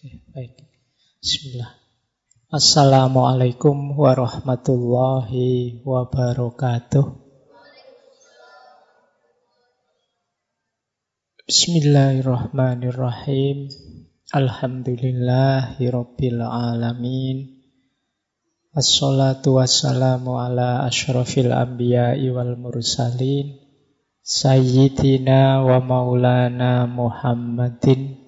Oke, baik. Bismillah. Assalamualaikum warahmatullahi wabarakatuh. Bismillahirrahmanirrahim. Alhamdulillahirabbil alamin. Assalatu wassalamu ala asyrafil anbiya'i wal mursalin. Sayyidina wa maulana Muhammadin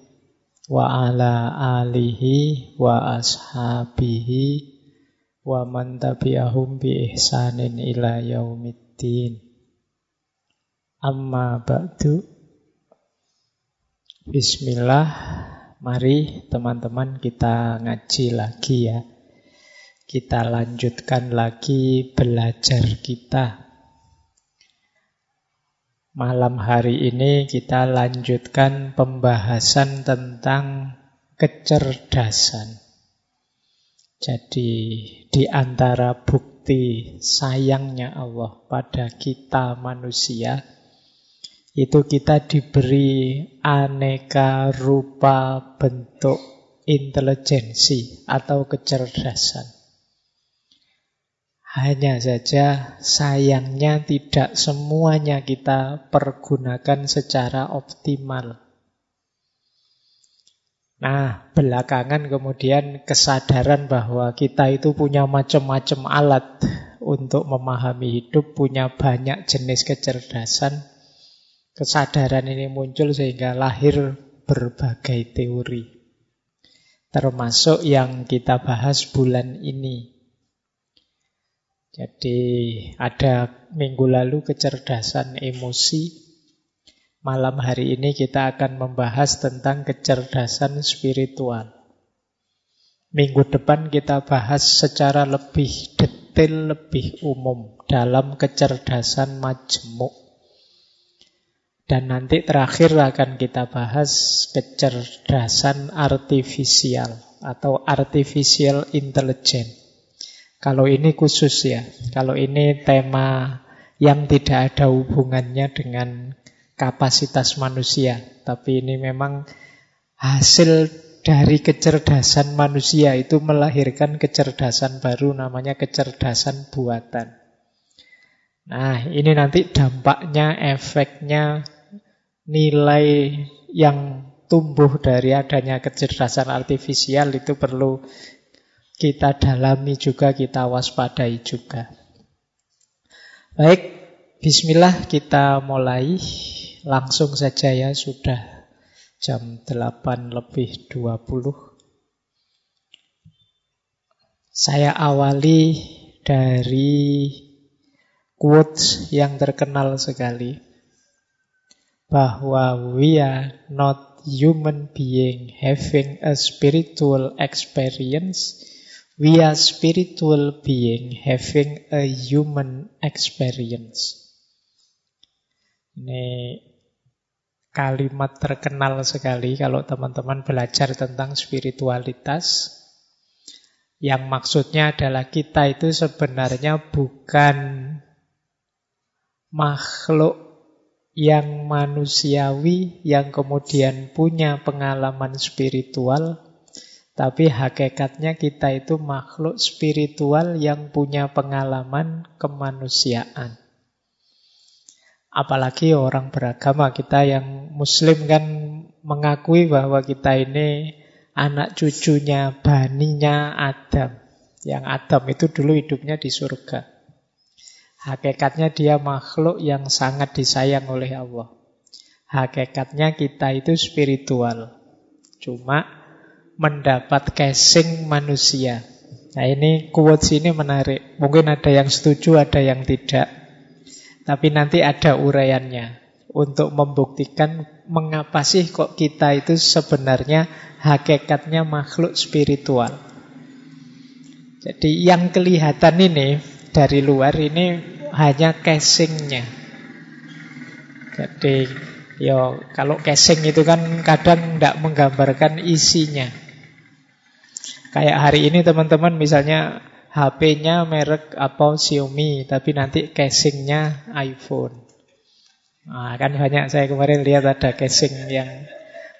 wa ala alihi wa ashabihi wa man tabi'ahum bi ihsanin ila yaumiddin. Amma ba'du. Bismillah. Mari teman-teman kita ngaji lagi ya. Kita lanjutkan lagi belajar kita Malam hari ini kita lanjutkan pembahasan tentang kecerdasan. Jadi di antara bukti sayangnya Allah pada kita manusia itu kita diberi aneka rupa bentuk intelijensi atau kecerdasan. Hanya saja sayangnya tidak semuanya kita pergunakan secara optimal. Nah, belakangan kemudian kesadaran bahwa kita itu punya macam-macam alat untuk memahami hidup, punya banyak jenis kecerdasan. Kesadaran ini muncul sehingga lahir berbagai teori. Termasuk yang kita bahas bulan ini, jadi ada minggu lalu kecerdasan emosi. Malam hari ini kita akan membahas tentang kecerdasan spiritual. Minggu depan kita bahas secara lebih detail, lebih umum dalam kecerdasan majemuk. Dan nanti terakhir akan kita bahas kecerdasan artifisial atau artificial intelligence. Kalau ini khusus ya, kalau ini tema yang tidak ada hubungannya dengan kapasitas manusia, tapi ini memang hasil dari kecerdasan manusia. Itu melahirkan kecerdasan baru namanya kecerdasan buatan. Nah, ini nanti dampaknya, efeknya, nilai yang tumbuh dari adanya kecerdasan artifisial itu perlu kita dalami juga, kita waspadai juga. Baik, bismillah kita mulai. Langsung saja ya, sudah jam 8 lebih 20. Saya awali dari quotes yang terkenal sekali bahwa we are not human being having a spiritual experience We are spiritual being having a human experience. Ini kalimat terkenal sekali kalau teman-teman belajar tentang spiritualitas. Yang maksudnya adalah kita itu sebenarnya bukan makhluk yang manusiawi yang kemudian punya pengalaman spiritual, tapi hakikatnya kita itu makhluk spiritual yang punya pengalaman kemanusiaan. Apalagi orang beragama kita yang muslim kan mengakui bahwa kita ini anak cucunya, baninya Adam. Yang Adam itu dulu hidupnya di surga. Hakikatnya dia makhluk yang sangat disayang oleh Allah. Hakikatnya kita itu spiritual. Cuma mendapat casing manusia. Nah ini quotes ini menarik. Mungkin ada yang setuju, ada yang tidak. Tapi nanti ada uraiannya untuk membuktikan mengapa sih kok kita itu sebenarnya hakikatnya makhluk spiritual. Jadi yang kelihatan ini dari luar ini hanya casingnya. Jadi yo kalau casing itu kan kadang tidak menggambarkan isinya. Kayak hari ini teman-teman misalnya HP-nya merek apa Xiaomi, tapi nanti casingnya iPhone. Nah, kan banyak saya kemarin lihat ada casing yang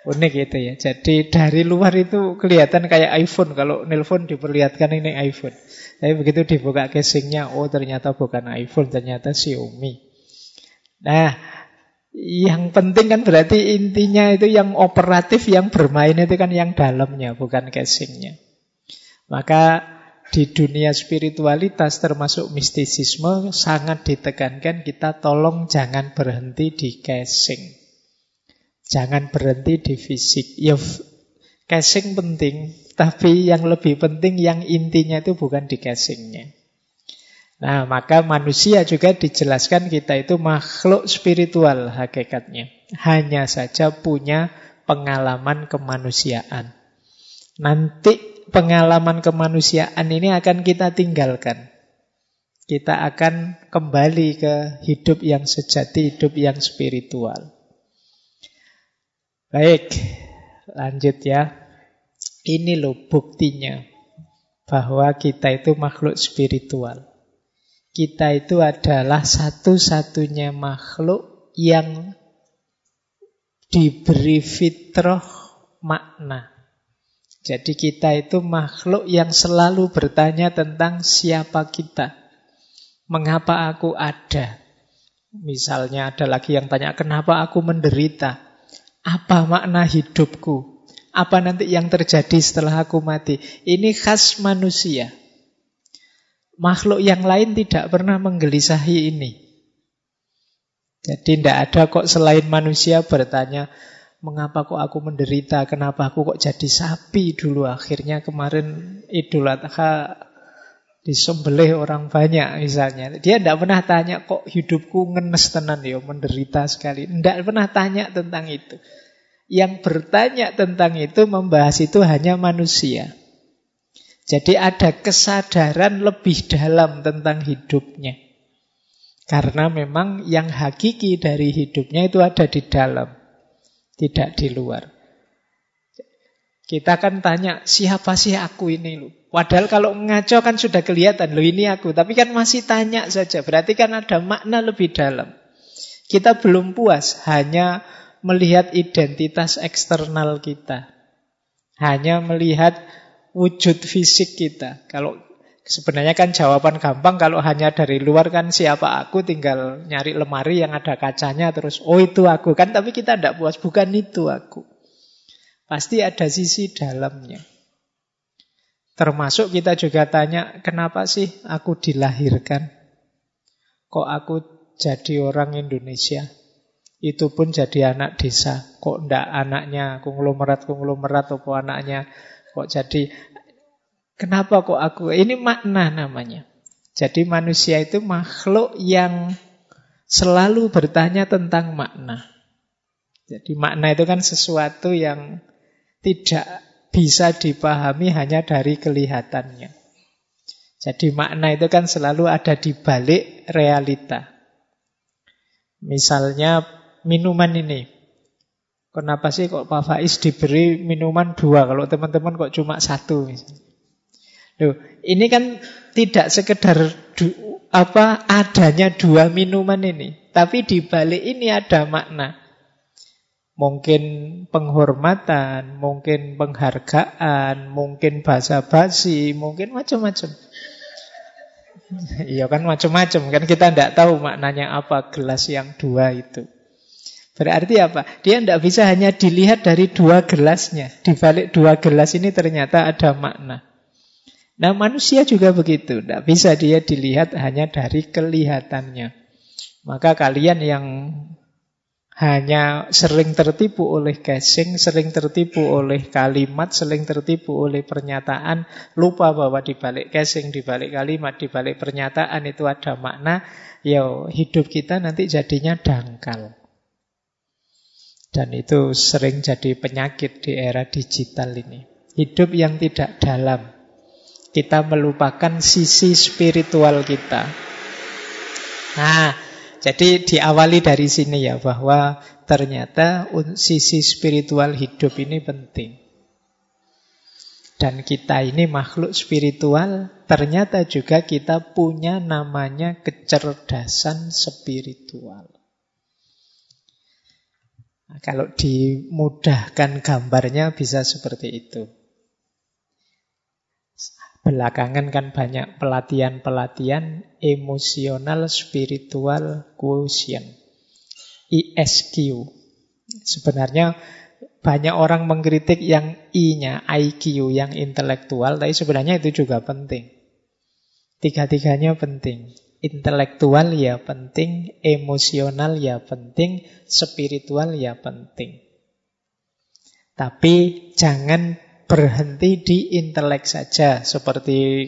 Unik itu ya. Jadi dari luar itu kelihatan kayak iPhone. Kalau nelpon diperlihatkan ini iPhone. Tapi begitu dibuka casingnya, oh ternyata bukan iPhone, ternyata Xiaomi. Nah, yang penting kan berarti intinya itu yang operatif, yang bermain itu kan yang dalamnya, bukan casingnya. Maka di dunia spiritualitas termasuk mistisisme sangat ditekankan kita tolong jangan berhenti di casing. Jangan berhenti di fisik. Ya, casing penting, tapi yang lebih penting yang intinya itu bukan di casingnya. Nah, maka manusia juga dijelaskan kita itu makhluk spiritual hakikatnya. Hanya saja punya pengalaman kemanusiaan. Nanti pengalaman kemanusiaan ini akan kita tinggalkan. Kita akan kembali ke hidup yang sejati, hidup yang spiritual. Baik, lanjut ya. Ini loh buktinya bahwa kita itu makhluk spiritual. Kita itu adalah satu-satunya makhluk yang diberi fitrah makna. Jadi kita itu makhluk yang selalu bertanya tentang siapa kita. Mengapa aku ada? Misalnya ada lagi yang tanya, kenapa aku menderita? Apa makna hidupku? Apa nanti yang terjadi setelah aku mati? Ini khas manusia. Makhluk yang lain tidak pernah menggelisahi ini. Jadi tidak ada kok selain manusia bertanya, mengapa kok aku menderita, kenapa aku kok jadi sapi dulu. Akhirnya kemarin Idul Adha disembelih orang banyak misalnya. Dia tidak pernah tanya kok hidupku ngenes tenan ya, menderita sekali. Tidak pernah tanya tentang itu. Yang bertanya tentang itu, membahas itu hanya manusia. Jadi ada kesadaran lebih dalam tentang hidupnya. Karena memang yang hakiki dari hidupnya itu ada di dalam, tidak di luar. Kita kan tanya, siapa sih aku ini lu? Padahal kalau ngaco kan sudah kelihatan, loh ini aku. Tapi kan masih tanya saja, berarti kan ada makna lebih dalam. Kita belum puas, hanya melihat identitas eksternal kita. Hanya melihat wujud fisik kita. Kalau sebenarnya kan jawaban gampang kalau hanya dari luar kan siapa aku tinggal nyari lemari yang ada kacanya terus oh itu aku kan tapi kita tidak puas bukan itu aku. Pasti ada sisi dalamnya. Termasuk kita juga tanya, kenapa sih aku dilahirkan? Kok aku jadi orang Indonesia? Itu pun jadi anak desa. Kok ndak anaknya konglomerat-konglomerat atau anaknya kok jadi Kenapa kok aku? Ini makna namanya. Jadi manusia itu makhluk yang selalu bertanya tentang makna. Jadi makna itu kan sesuatu yang tidak bisa dipahami hanya dari kelihatannya. Jadi makna itu kan selalu ada di balik realita. Misalnya minuman ini. Kenapa sih kok Pak Faiz diberi minuman dua, kalau teman-teman kok cuma satu misalnya. Loh, ini kan tidak sekedar du, apa adanya dua minuman ini, tapi di balik ini ada makna. Mungkin penghormatan, mungkin penghargaan, mungkin bahasa basi, mungkin macam-macam. Iya kan macam-macam kan kita tidak tahu maknanya apa gelas yang dua itu. Berarti apa? Dia tidak bisa hanya dilihat dari dua gelasnya. Di balik dua gelas ini ternyata ada makna. Nah manusia juga begitu. Tidak bisa dia dilihat hanya dari kelihatannya. Maka kalian yang hanya sering tertipu oleh casing, sering tertipu oleh kalimat, sering tertipu oleh pernyataan, lupa bahwa di balik casing, di balik kalimat, di balik pernyataan itu ada makna, ya hidup kita nanti jadinya dangkal. Dan itu sering jadi penyakit di era digital ini. Hidup yang tidak dalam. Kita melupakan sisi spiritual kita. Nah, jadi diawali dari sini ya bahwa ternyata sisi spiritual hidup ini penting. Dan kita ini makhluk spiritual, ternyata juga kita punya namanya kecerdasan spiritual. Nah, kalau dimudahkan gambarnya bisa seperti itu. Belakangan kan banyak pelatihan-pelatihan emosional spiritual quotient. ISQ. Sebenarnya banyak orang mengkritik yang I-nya, IQ, yang intelektual, tapi sebenarnya itu juga penting. Tiga-tiganya penting. Intelektual ya penting, emosional ya penting, spiritual ya penting. Tapi jangan berhenti di intelek saja, seperti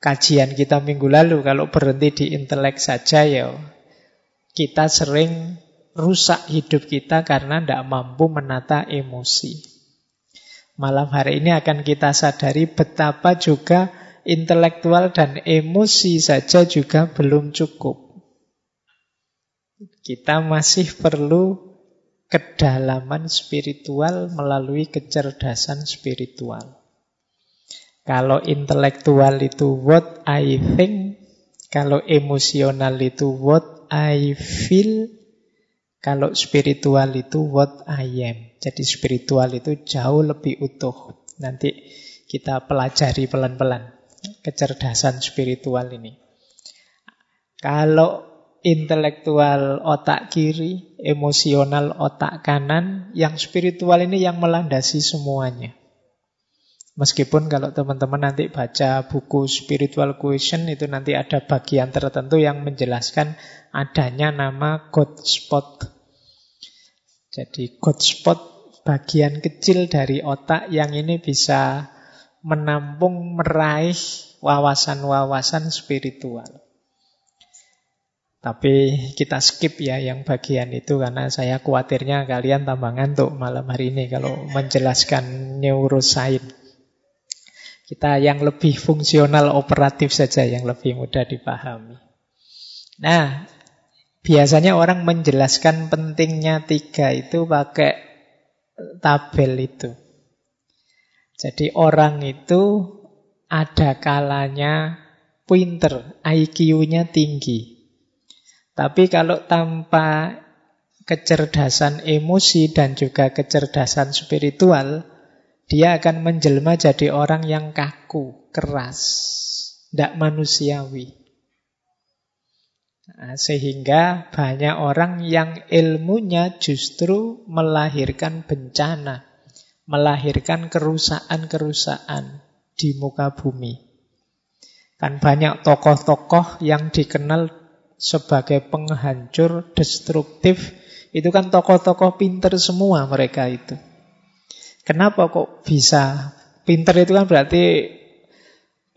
kajian kita minggu lalu. Kalau berhenti di intelek saja ya kita sering rusak hidup kita karena tidak mampu menata emosi. Malam hari ini akan kita sadari betapa juga intelektual dan emosi saja juga belum cukup. Kita masih perlu kedalaman spiritual melalui kecerdasan spiritual. Kalau intelektual itu what I think, kalau emosional itu what I feel, kalau spiritual itu what I am. Jadi spiritual itu jauh lebih utuh. Nanti kita pelajari pelan-pelan kecerdasan spiritual ini. Kalau intelektual otak kiri, emosional otak kanan, yang spiritual ini yang melandasi semuanya. Meskipun kalau teman-teman nanti baca buku Spiritual Question itu nanti ada bagian tertentu yang menjelaskan adanya nama God Spot. Jadi God Spot bagian kecil dari otak yang ini bisa menampung, meraih wawasan-wawasan spiritual. Tapi kita skip ya yang bagian itu karena saya khawatirnya kalian tambah ngantuk malam hari ini kalau menjelaskan neuroscience. Kita yang lebih fungsional operatif saja yang lebih mudah dipahami. Nah, biasanya orang menjelaskan pentingnya tiga itu pakai tabel itu. Jadi orang itu ada kalanya pinter, IQ-nya tinggi. Tapi kalau tanpa kecerdasan emosi dan juga kecerdasan spiritual, dia akan menjelma jadi orang yang kaku, keras, tidak manusiawi. Nah, sehingga banyak orang yang ilmunya justru melahirkan bencana melahirkan kerusakan-kerusakan di muka bumi. Kan banyak tokoh-tokoh yang dikenal sebagai penghancur, destruktif. Itu kan tokoh-tokoh pinter semua mereka itu. Kenapa kok bisa? Pinter itu kan berarti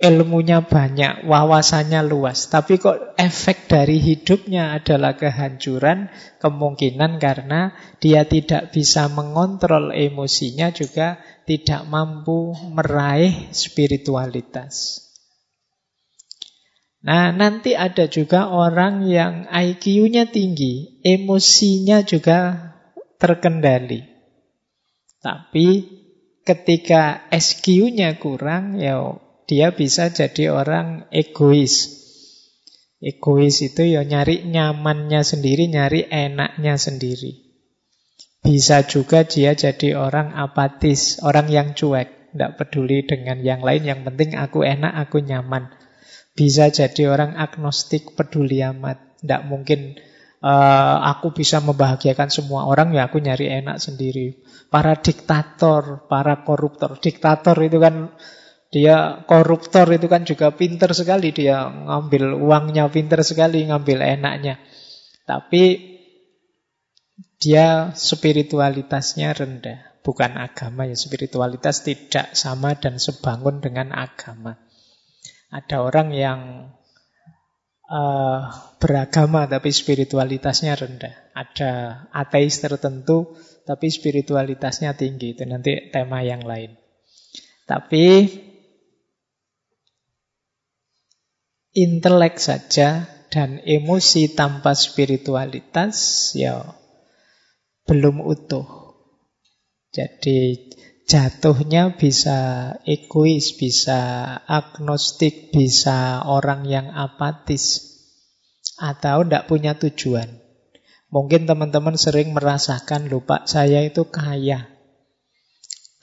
ilmunya banyak, wawasannya luas. Tapi kok efek dari hidupnya adalah kehancuran, kemungkinan karena dia tidak bisa mengontrol emosinya juga tidak mampu meraih spiritualitas. Nah, nanti ada juga orang yang IQ-nya tinggi, emosinya juga terkendali. Tapi ketika SQ-nya kurang, ya dia bisa jadi orang egois. Egois itu ya nyari nyamannya sendiri, nyari enaknya sendiri. Bisa juga dia jadi orang apatis, orang yang cuek, tidak peduli dengan yang lain, yang penting aku enak, aku nyaman. Bisa jadi orang agnostik, peduli amat. Tidak mungkin uh, aku bisa membahagiakan semua orang, ya aku nyari enak sendiri. Para diktator, para koruptor. Diktator itu kan dia koruptor itu kan juga pinter sekali. Dia ngambil uangnya pinter sekali, ngambil enaknya. Tapi dia spiritualitasnya rendah. Bukan agama ya, spiritualitas tidak sama dan sebangun dengan agama. Ada orang yang uh, beragama tapi spiritualitasnya rendah. Ada ateis tertentu tapi spiritualitasnya tinggi. Itu nanti tema yang lain. Tapi intelek saja dan emosi tanpa spiritualitas ya belum utuh. Jadi jatuhnya bisa egois, bisa agnostik, bisa orang yang apatis atau tidak punya tujuan. Mungkin teman-teman sering merasakan lupa saya itu kaya.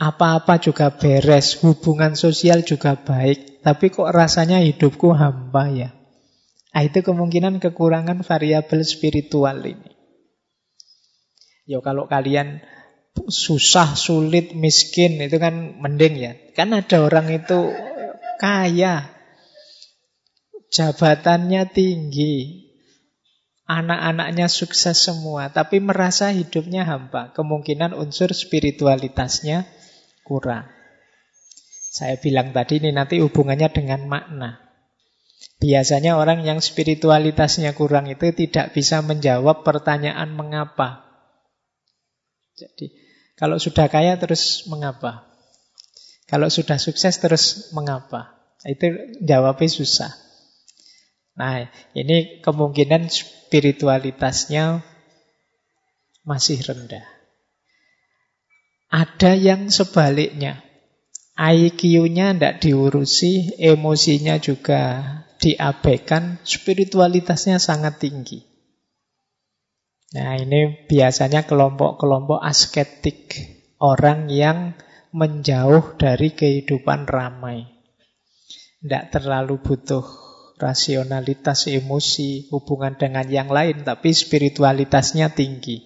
Apa-apa juga beres, hubungan sosial juga baik, tapi kok rasanya hidupku hamba ya. Nah, itu kemungkinan kekurangan variabel spiritual ini. Ya kalau kalian susah, sulit, miskin itu kan mending ya. Kan ada orang itu kaya, jabatannya tinggi, anak-anaknya sukses semua, tapi merasa hidupnya hampa. Kemungkinan unsur spiritualitasnya kurang. Saya bilang tadi ini nanti hubungannya dengan makna. Biasanya orang yang spiritualitasnya kurang itu tidak bisa menjawab pertanyaan mengapa. Jadi kalau sudah kaya terus mengapa? Kalau sudah sukses terus mengapa? Itu jawabnya susah. Nah, ini kemungkinan spiritualitasnya masih rendah. Ada yang sebaliknya. IQ-nya tidak diurusi, emosinya juga diabaikan, spiritualitasnya sangat tinggi. Nah ini biasanya kelompok-kelompok asketik, orang yang menjauh dari kehidupan ramai. Tidak terlalu butuh rasionalitas emosi, hubungan dengan yang lain, tapi spiritualitasnya tinggi.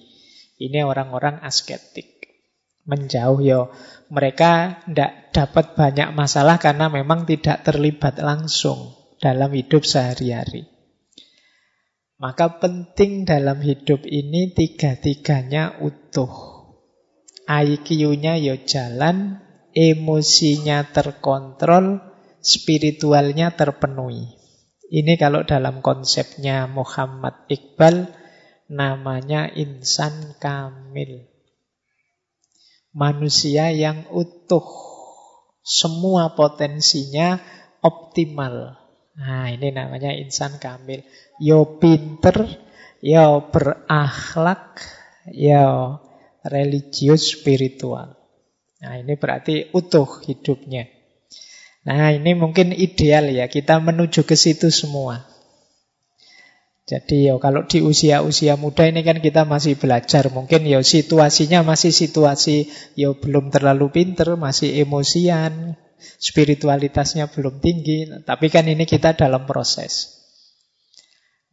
Ini orang-orang asketik. Menjauh ya mereka tidak dapat banyak masalah karena memang tidak terlibat langsung dalam hidup sehari-hari. Maka penting dalam hidup ini tiga-tiganya utuh. IQ-nya ya jalan, emosinya terkontrol, spiritualnya terpenuhi. Ini kalau dalam konsepnya Muhammad Iqbal namanya insan kamil. Manusia yang utuh. Semua potensinya optimal. Nah, ini namanya insan kamil. Yo pinter, yo berakhlak, yo religius spiritual. Nah, ini berarti utuh hidupnya. Nah ini mungkin ideal ya, kita menuju ke situ semua. Jadi ya kalau di usia-usia muda ini kan kita masih belajar. Mungkin ya situasinya masih situasi ya belum terlalu pinter, masih emosian, spiritualitasnya belum tinggi. Tapi kan ini kita dalam proses.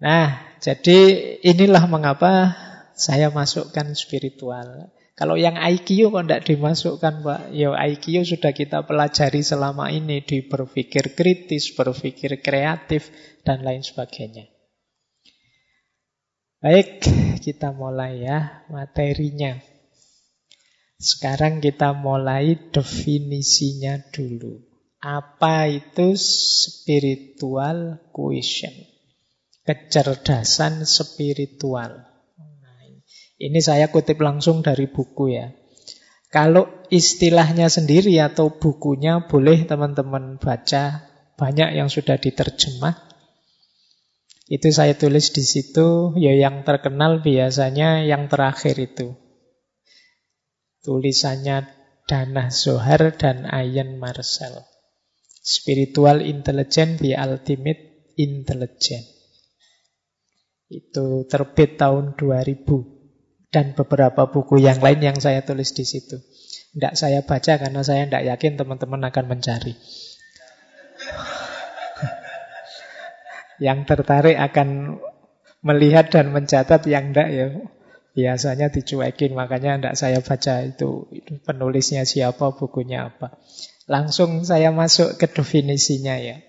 Nah, jadi inilah mengapa saya masukkan spiritual. Kalau yang IQ kok tidak dimasukkan Pak? Ya IQ sudah kita pelajari selama ini di berpikir kritis, berpikir kreatif, dan lain sebagainya. Baik, kita mulai ya materinya. Sekarang kita mulai definisinya dulu. Apa itu spiritual question? Kecerdasan spiritual. Ini saya kutip langsung dari buku ya. Kalau istilahnya sendiri atau bukunya boleh teman-teman baca. Banyak yang sudah diterjemah. Itu saya tulis di situ. Ya yang terkenal biasanya yang terakhir itu. Tulisannya Dana Zohar dan Ian Marcel. Spiritual Intelligence, The Ultimate Intelligence. Itu terbit tahun 2000 dan beberapa buku yang lain yang saya tulis di situ. Tidak saya baca karena saya tidak yakin teman-teman akan mencari. yang tertarik akan melihat dan mencatat yang tidak ya. Biasanya dicuekin makanya tidak saya baca itu, itu penulisnya siapa bukunya apa. Langsung saya masuk ke definisinya ya.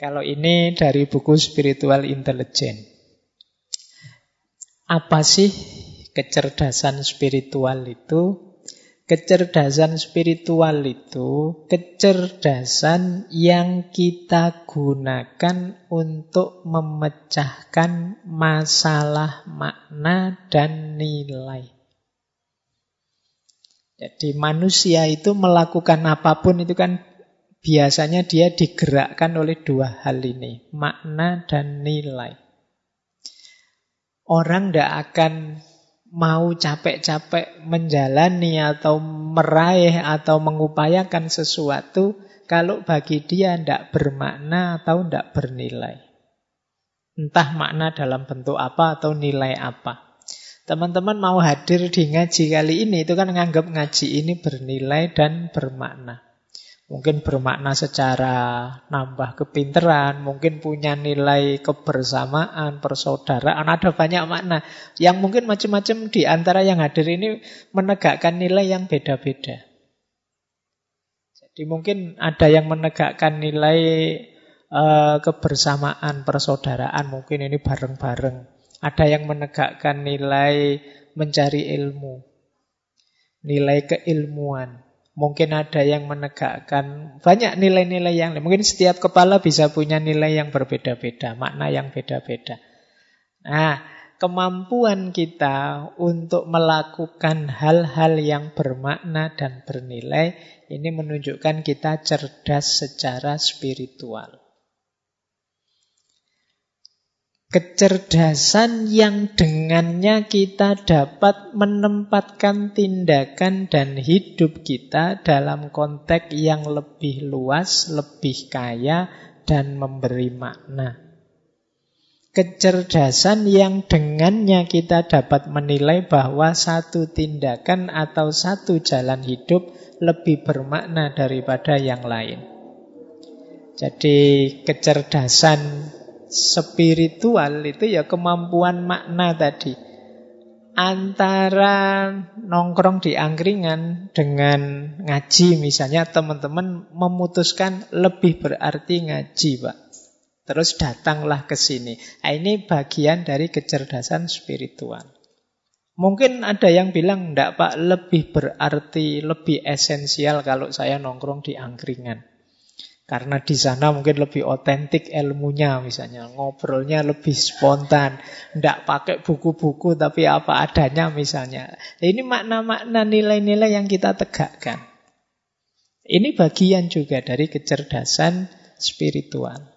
Kalau ini dari buku spiritual intelligence apa sih kecerdasan spiritual itu Kecerdasan spiritual itu kecerdasan yang kita gunakan untuk memecahkan masalah makna dan nilai. Jadi manusia itu melakukan apa pun itu kan biasanya dia digerakkan oleh dua hal ini, makna dan nilai. Orang tidak akan mau capek-capek menjalani atau meraih atau mengupayakan sesuatu kalau bagi dia tidak bermakna atau tidak bernilai. Entah makna dalam bentuk apa atau nilai apa. Teman-teman mau hadir di ngaji kali ini itu kan nganggap ngaji ini bernilai dan bermakna. Mungkin bermakna secara nambah kepinteran, mungkin punya nilai kebersamaan, persaudaraan, ada banyak makna. Yang mungkin macam-macam di antara yang hadir ini menegakkan nilai yang beda-beda. Jadi mungkin ada yang menegakkan nilai uh, kebersamaan, persaudaraan, mungkin ini bareng-bareng. Ada yang menegakkan nilai mencari ilmu, nilai keilmuan. Mungkin ada yang menegakkan banyak nilai-nilai yang mungkin setiap kepala bisa punya nilai yang berbeda-beda, makna yang beda-beda. Nah, kemampuan kita untuk melakukan hal-hal yang bermakna dan bernilai ini menunjukkan kita cerdas secara spiritual. Kecerdasan yang dengannya kita dapat menempatkan tindakan dan hidup kita dalam konteks yang lebih luas, lebih kaya, dan memberi makna. Kecerdasan yang dengannya kita dapat menilai bahwa satu tindakan atau satu jalan hidup lebih bermakna daripada yang lain. Jadi kecerdasan spiritual itu ya kemampuan makna tadi. Antara nongkrong di angkringan dengan ngaji misalnya teman-teman memutuskan lebih berarti ngaji Pak. Terus datanglah ke sini. Nah, ini bagian dari kecerdasan spiritual. Mungkin ada yang bilang, enggak Pak, lebih berarti, lebih esensial kalau saya nongkrong di angkringan. Karena di sana mungkin lebih otentik ilmunya misalnya. Ngobrolnya lebih spontan. Tidak pakai buku-buku tapi apa adanya misalnya. Ini makna-makna nilai-nilai yang kita tegakkan. Ini bagian juga dari kecerdasan spiritual.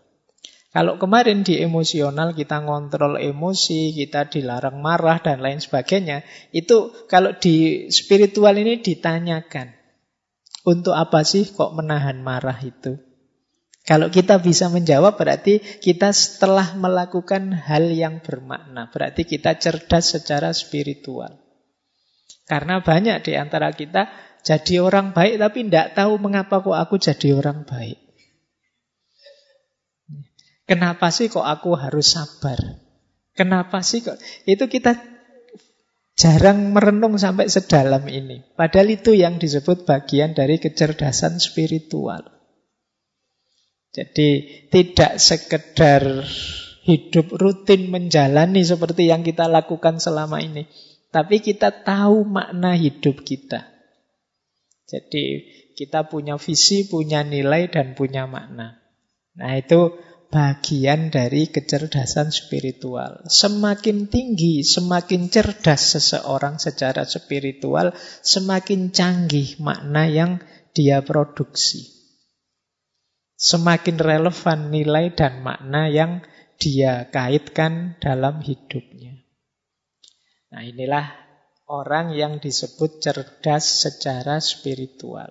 Kalau kemarin di emosional kita ngontrol emosi, kita dilarang marah dan lain sebagainya. Itu kalau di spiritual ini ditanyakan. Untuk apa sih kok menahan marah itu? Kalau kita bisa menjawab berarti kita setelah melakukan hal yang bermakna. Berarti kita cerdas secara spiritual. Karena banyak di antara kita jadi orang baik tapi tidak tahu mengapa kok aku jadi orang baik. Kenapa sih kok aku harus sabar? Kenapa sih kok? Itu kita jarang merenung sampai sedalam ini. Padahal itu yang disebut bagian dari kecerdasan spiritual. Jadi tidak sekedar hidup rutin menjalani seperti yang kita lakukan selama ini. Tapi kita tahu makna hidup kita. Jadi kita punya visi, punya nilai, dan punya makna. Nah itu bagian dari kecerdasan spiritual. Semakin tinggi, semakin cerdas seseorang secara spiritual, semakin canggih makna yang dia produksi semakin relevan nilai dan makna yang dia kaitkan dalam hidupnya. Nah, inilah orang yang disebut cerdas secara spiritual.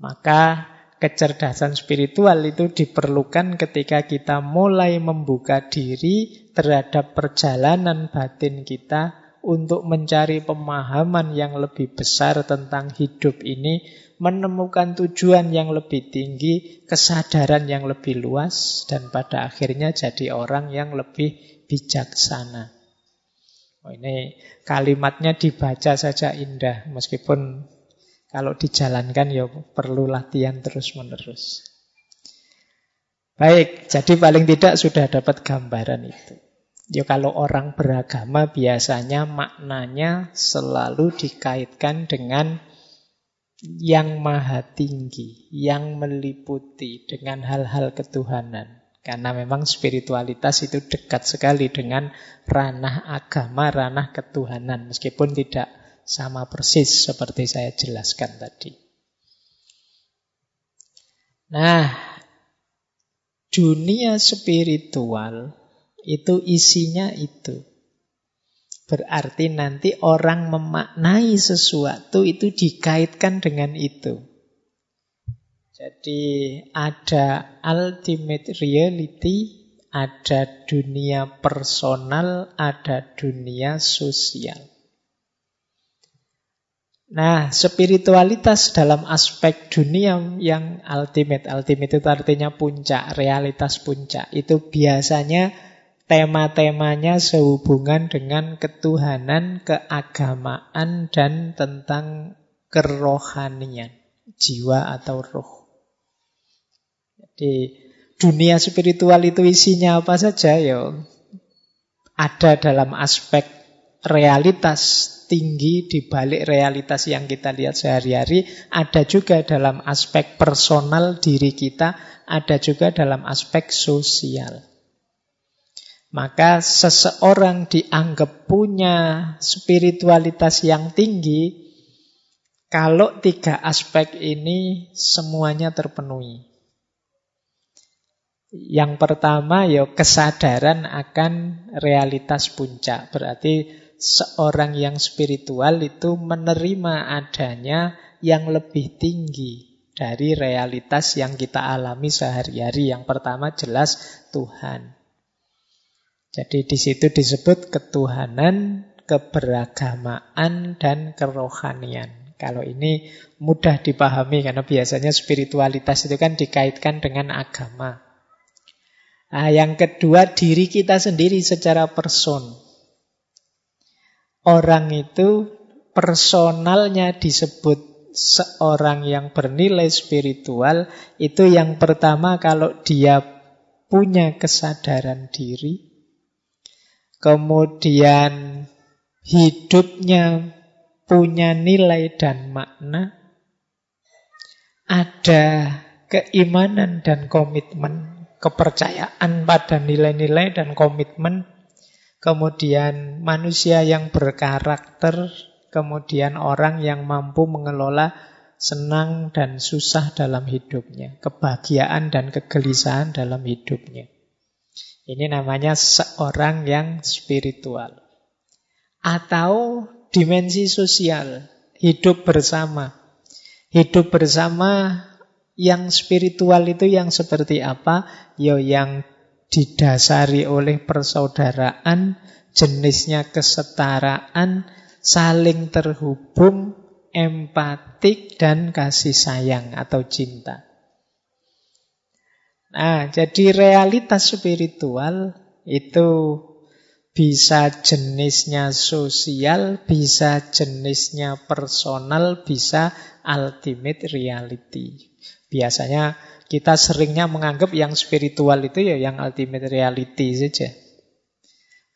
Maka kecerdasan spiritual itu diperlukan ketika kita mulai membuka diri terhadap perjalanan batin kita untuk mencari pemahaman yang lebih besar tentang hidup ini menemukan tujuan yang lebih tinggi, kesadaran yang lebih luas, dan pada akhirnya jadi orang yang lebih bijaksana. Oh, ini kalimatnya dibaca saja indah, meskipun kalau dijalankan ya perlu latihan terus-menerus. Baik, jadi paling tidak sudah dapat gambaran itu. Ya kalau orang beragama biasanya maknanya selalu dikaitkan dengan yang maha tinggi, yang meliputi dengan hal-hal ketuhanan. Karena memang spiritualitas itu dekat sekali dengan ranah agama, ranah ketuhanan. Meskipun tidak sama persis seperti saya jelaskan tadi. Nah, dunia spiritual itu isinya itu. Berarti nanti orang memaknai sesuatu itu dikaitkan dengan itu. Jadi ada ultimate reality, Ada dunia personal, ada dunia sosial. Nah, spiritualitas dalam aspek dunia yang ultimate, ultimate itu artinya puncak, realitas puncak. Itu biasanya tema-temanya sehubungan dengan ketuhanan, keagamaan, dan tentang kerohanian, jiwa atau roh. Jadi dunia spiritual itu isinya apa saja ya ada dalam aspek realitas tinggi di balik realitas yang kita lihat sehari-hari, ada juga dalam aspek personal diri kita, ada juga dalam aspek sosial. Maka seseorang dianggap punya spiritualitas yang tinggi kalau tiga aspek ini semuanya terpenuhi. Yang pertama ya kesadaran akan realitas puncak. Berarti seorang yang spiritual itu menerima adanya yang lebih tinggi dari realitas yang kita alami sehari-hari. Yang pertama jelas Tuhan. Jadi di situ disebut ketuhanan, keberagamaan, dan kerohanian. Kalau ini mudah dipahami karena biasanya spiritualitas itu kan dikaitkan dengan agama. Nah, yang kedua diri kita sendiri secara person. Orang itu personalnya disebut seorang yang bernilai spiritual itu yang pertama kalau dia punya kesadaran diri, kemudian hidupnya punya nilai dan makna, ada keimanan dan komitmen, kepercayaan pada nilai-nilai dan komitmen, kemudian manusia yang berkarakter, kemudian orang yang mampu mengelola senang dan susah dalam hidupnya, kebahagiaan dan kegelisahan dalam hidupnya. Ini namanya seorang yang spiritual. Atau dimensi sosial, hidup bersama. Hidup bersama yang spiritual itu yang seperti apa? Ya, yang didasari oleh persaudaraan, jenisnya kesetaraan, saling terhubung, empatik dan kasih sayang atau cinta. Nah, jadi realitas spiritual itu bisa jenisnya sosial, bisa jenisnya personal, bisa ultimate reality. Biasanya kita seringnya menganggap yang spiritual itu ya yang ultimate reality saja.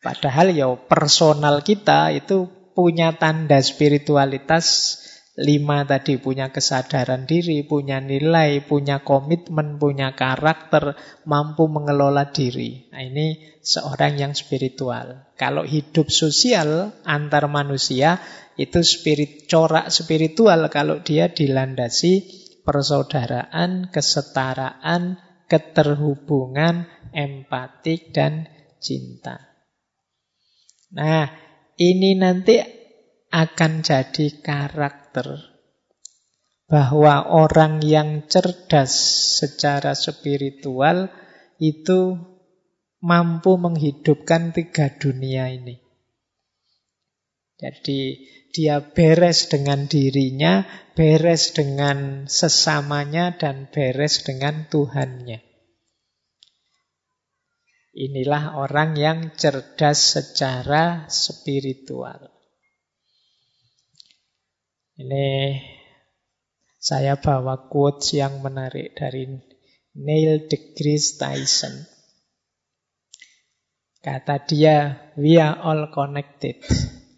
Padahal ya personal kita itu punya tanda spiritualitas Lima tadi punya kesadaran diri, punya nilai, punya komitmen, punya karakter, mampu mengelola diri. Nah, ini seorang yang spiritual. Kalau hidup sosial antar manusia itu spirit corak spiritual kalau dia dilandasi persaudaraan, kesetaraan, keterhubungan, empatik dan cinta. Nah, ini nanti akan jadi karakter bahwa orang yang cerdas secara spiritual itu mampu menghidupkan tiga dunia ini. Jadi dia beres dengan dirinya, beres dengan sesamanya, dan beres dengan Tuhannya. Inilah orang yang cerdas secara spiritual. Ini saya bawa quotes yang menarik dari Neil deGrasse Tyson. Kata dia, we are all connected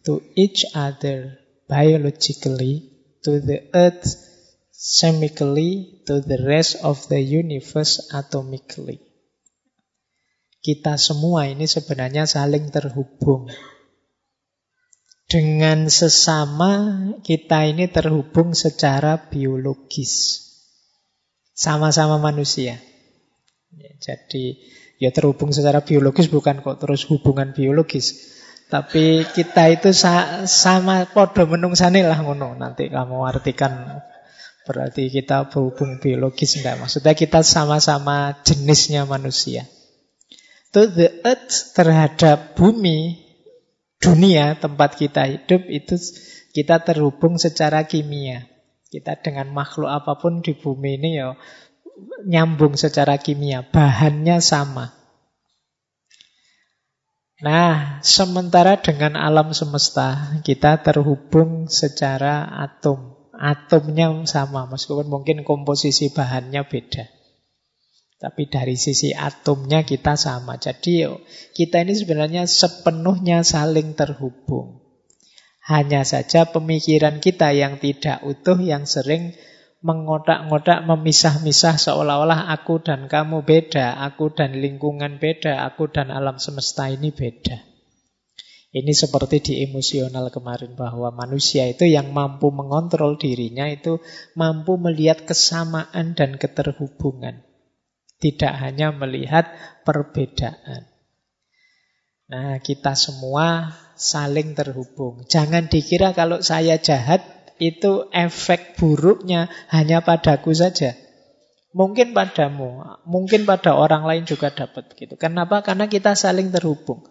to each other biologically, to the earth semically, to the rest of the universe atomically. Kita semua ini sebenarnya saling terhubung dengan sesama kita ini terhubung secara biologis. Sama-sama manusia. Ya, jadi ya terhubung secara biologis bukan kok terus hubungan biologis. Tapi kita itu sa sama podo menungsane lah ngono. Nanti kamu artikan berarti kita berhubung biologis enggak. Maksudnya kita sama-sama jenisnya manusia. to the earth terhadap bumi, dunia tempat kita hidup itu kita terhubung secara kimia. Kita dengan makhluk apa pun di bumi ini ya nyambung secara kimia, bahannya sama. Nah, sementara dengan alam semesta kita terhubung secara atom. Atomnya sama, meskipun mungkin komposisi bahannya beda. Tapi dari sisi atomnya kita sama. Jadi kita ini sebenarnya sepenuhnya saling terhubung. Hanya saja pemikiran kita yang tidak utuh yang sering mengotak-ngotak, memisah-misah seolah-olah aku dan kamu beda, aku dan lingkungan beda, aku dan alam semesta ini beda. Ini seperti di emosional kemarin bahwa manusia itu yang mampu mengontrol dirinya itu mampu melihat kesamaan dan keterhubungan. Tidak hanya melihat perbedaan. Nah, kita semua saling terhubung. Jangan dikira kalau saya jahat itu efek buruknya hanya padaku saja. Mungkin padamu, mungkin pada orang lain juga dapat gitu. Kenapa? Karena kita saling terhubung.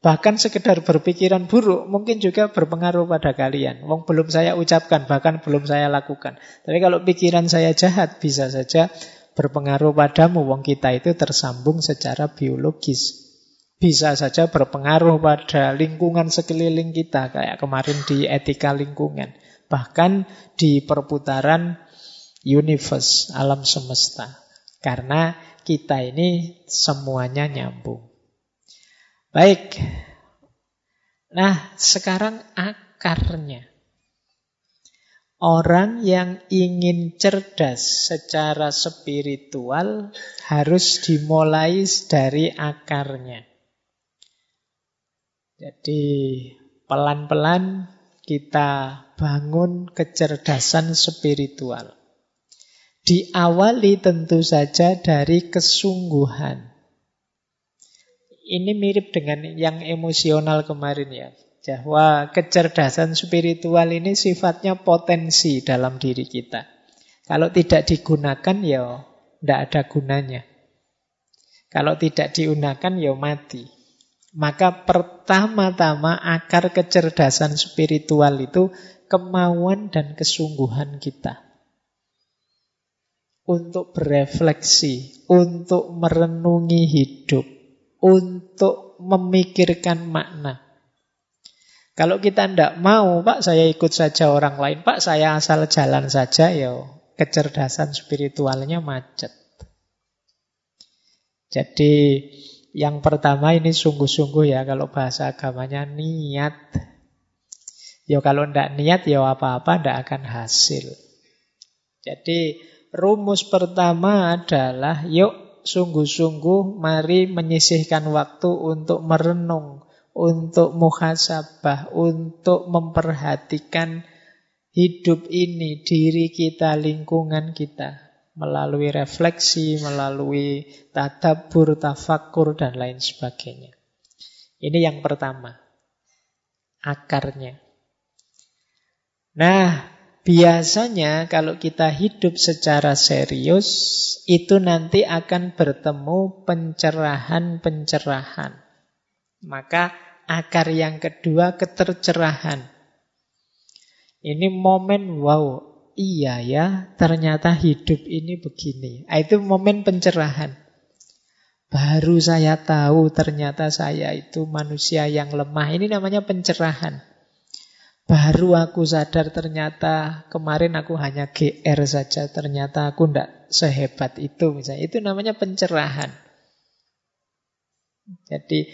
Bahkan sekedar berpikiran buruk mungkin juga berpengaruh pada kalian. Wong belum saya ucapkan, bahkan belum saya lakukan. Tapi kalau pikiran saya jahat bisa saja berpengaruh padamu. Wong kita itu tersambung secara biologis. Bisa saja berpengaruh pada lingkungan sekeliling kita kayak kemarin di etika lingkungan. Bahkan di perputaran universe, alam semesta. Karena kita ini semuanya nyambung. Baik. Nah, sekarang akarnya. Orang yang ingin cerdas secara spiritual harus dimulai dari akarnya. Jadi pelan-pelan kita bangun kecerdasan spiritual. Diawali tentu saja dari kesungguhan. Ini mirip dengan yang emosional kemarin ya. Bahwa kecerdasan spiritual ini sifatnya potensi dalam diri kita. Kalau tidak digunakan ya tidak ada gunanya. Kalau tidak digunakan ya mati. Maka pertama-tama akar kecerdasan spiritual itu kemauan dan kesungguhan kita. Untuk berefleksi, untuk merenungi hidup, untuk memikirkan makna. Kalau kita tidak mau, Pak, saya ikut saja orang lain, Pak, saya asal jalan saja, ya kecerdasan spiritualnya macet. Jadi yang pertama ini sungguh-sungguh ya, kalau bahasa agamanya niat. Ya kalau tidak niat, ya apa-apa tidak akan hasil. Jadi rumus pertama adalah yuk sungguh-sungguh mari menyisihkan waktu untuk merenung, untuk muhasabah, untuk memperhatikan hidup ini, diri kita, lingkungan kita. Melalui refleksi, melalui tadabur, tafakur, dan lain sebagainya. Ini yang pertama. Akarnya. Nah, Biasanya kalau kita hidup secara serius itu nanti akan bertemu pencerahan-pencerahan. Maka akar yang kedua ketercerahan. Ini momen wow, iya ya, ternyata hidup ini begini. Ah, itu momen pencerahan. Baru saya tahu ternyata saya itu manusia yang lemah. Ini namanya pencerahan. Baru aku sadar ternyata kemarin aku hanya GR saja, ternyata aku tidak sehebat itu misalnya. Itu namanya pencerahan. Jadi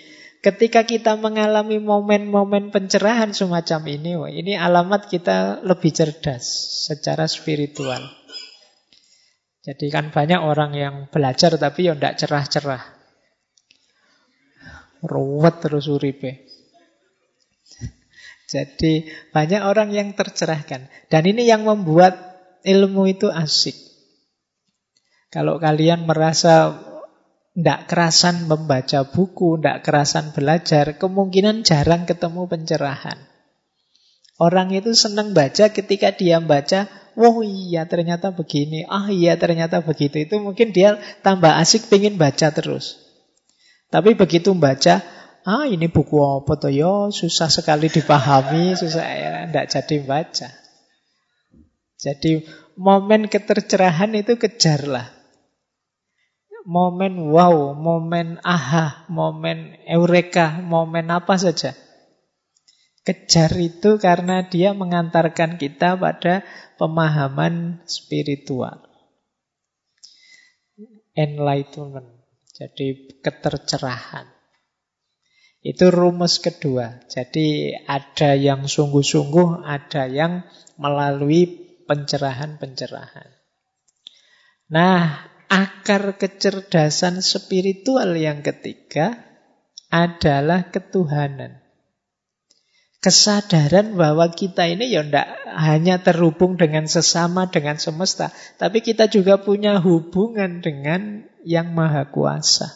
ketika kita mengalami momen-momen pencerahan semacam ini, wah, ini alamat kita lebih cerdas secara spiritual. Jadi kan banyak orang yang belajar tapi ya tidak cerah-cerah. Ruwet terus uripe. Jadi banyak orang yang tercerahkan. Dan ini yang membuat ilmu itu asik. Kalau kalian merasa tidak kerasan membaca buku, tidak kerasan belajar, kemungkinan jarang ketemu pencerahan. Orang itu senang baca ketika dia baca, oh iya ternyata begini, ah iya ternyata begitu. Itu mungkin dia tambah asik pengen baca terus. Tapi begitu membaca, ah ini buku apa toh yo, susah sekali dipahami, susah ya, tidak jadi baca. Jadi momen ketercerahan itu kejarlah. Momen wow, momen aha, momen eureka, momen apa saja. Kejar itu karena dia mengantarkan kita pada pemahaman spiritual. Enlightenment. Jadi ketercerahan. Itu rumus kedua. Jadi ada yang sungguh-sungguh, ada yang melalui pencerahan-pencerahan. Nah, akar kecerdasan spiritual yang ketiga adalah ketuhanan kesadaran bahwa kita ini ya tidak hanya terhubung dengan sesama, dengan semesta, tapi kita juga punya hubungan dengan yang maha kuasa.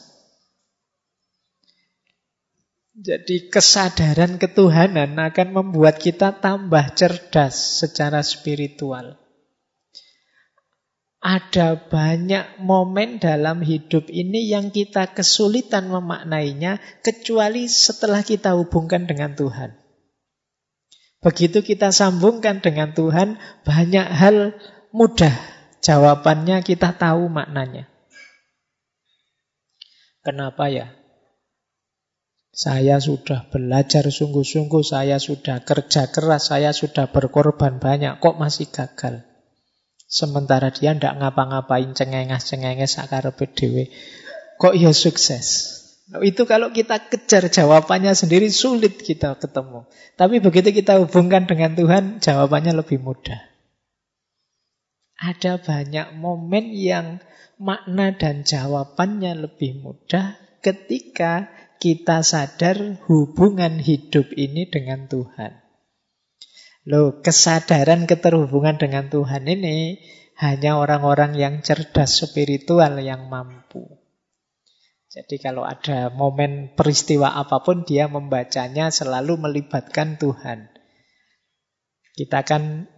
Jadi kesadaran ketuhanan akan membuat kita tambah cerdas secara spiritual. Ada banyak momen dalam hidup ini yang kita kesulitan memaknainya kecuali setelah kita hubungkan dengan Tuhan. Begitu kita sambungkan dengan Tuhan, banyak hal mudah. Jawabannya kita tahu maknanya. Kenapa ya? Saya sudah belajar sungguh-sungguh, saya sudah kerja keras, saya sudah berkorban banyak, kok masih gagal? Sementara dia tidak ngapa-ngapain cengenges-cengenges akar PDW. Kok ya sukses? Itu kalau kita kejar jawabannya sendiri sulit kita ketemu. Tapi begitu kita hubungkan dengan Tuhan, jawabannya lebih mudah. Ada banyak momen yang makna dan jawabannya lebih mudah ketika kita sadar hubungan hidup ini dengan Tuhan. Loh, kesadaran keterhubungan dengan Tuhan ini hanya orang-orang yang cerdas spiritual yang mampu. Jadi kalau ada momen peristiwa apa pun dia membacanya selalu melibatkan Tuhan. Kita kan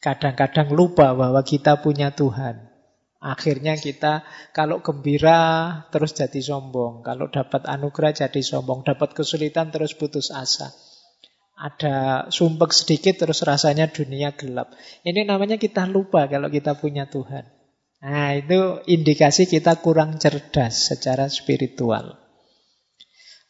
kadang-kadang lupa bahwa kita punya Tuhan. Akhirnya kita kalau gembira terus jadi sombong. Kalau dapat anugerah jadi sombong. Dapat kesulitan terus putus asa. Ada sumpek sedikit terus rasanya dunia gelap. Ini namanya kita lupa kalau kita punya Tuhan. Nah, itu indikasi kita kurang cerdas secara spiritual.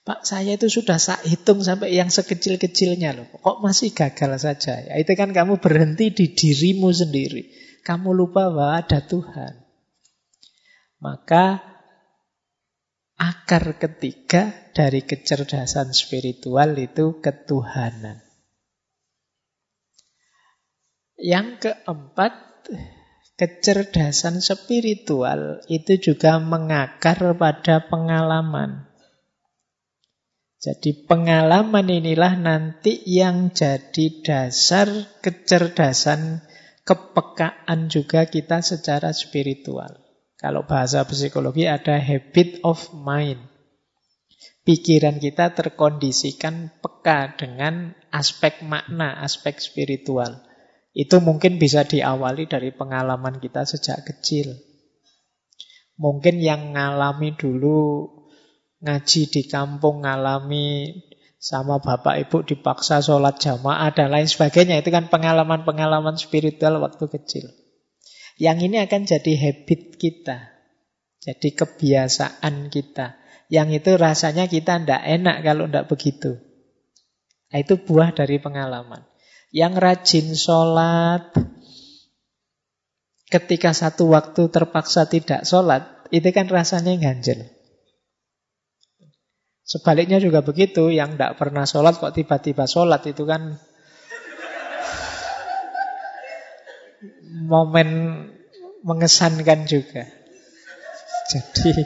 Pak, saya itu sudah sak hitung sampai yang sekecil-kecilnya loh. Kok masih gagal saja? Ya, itu kan kamu berhenti di dirimu sendiri. Kamu lupa bahwa ada Tuhan. Maka akar ketiga dari kecerdasan spiritual itu ketuhanan. Yang keempat, Kecerdasan spiritual itu juga mengakar pada pengalaman. Jadi pengalaman inilah nanti yang jadi dasar kecerdasan kepekaan juga kita secara spiritual. Kalau bahasa psikologi ada habit of mind. Pikiran kita terkondisikan peka dengan aspek makna, aspek spiritual. Itu mungkin bisa diawali dari pengalaman kita sejak kecil. Mungkin yang ngalami dulu ngaji di kampung, ngalami sama bapak ibu dipaksa sholat jamaah dan lain sebagainya. Itu kan pengalaman-pengalaman spiritual waktu kecil. Yang ini akan jadi habit kita. Jadi kebiasaan kita. Yang itu rasanya kita tidak enak kalau tidak begitu. Nah, itu buah dari pengalaman. Yang rajin sholat, ketika satu waktu terpaksa tidak sholat, itu kan rasanya ganjel. Sebaliknya juga begitu, yang tidak pernah sholat kok tiba-tiba sholat itu kan momen mengesankan juga. Jadi,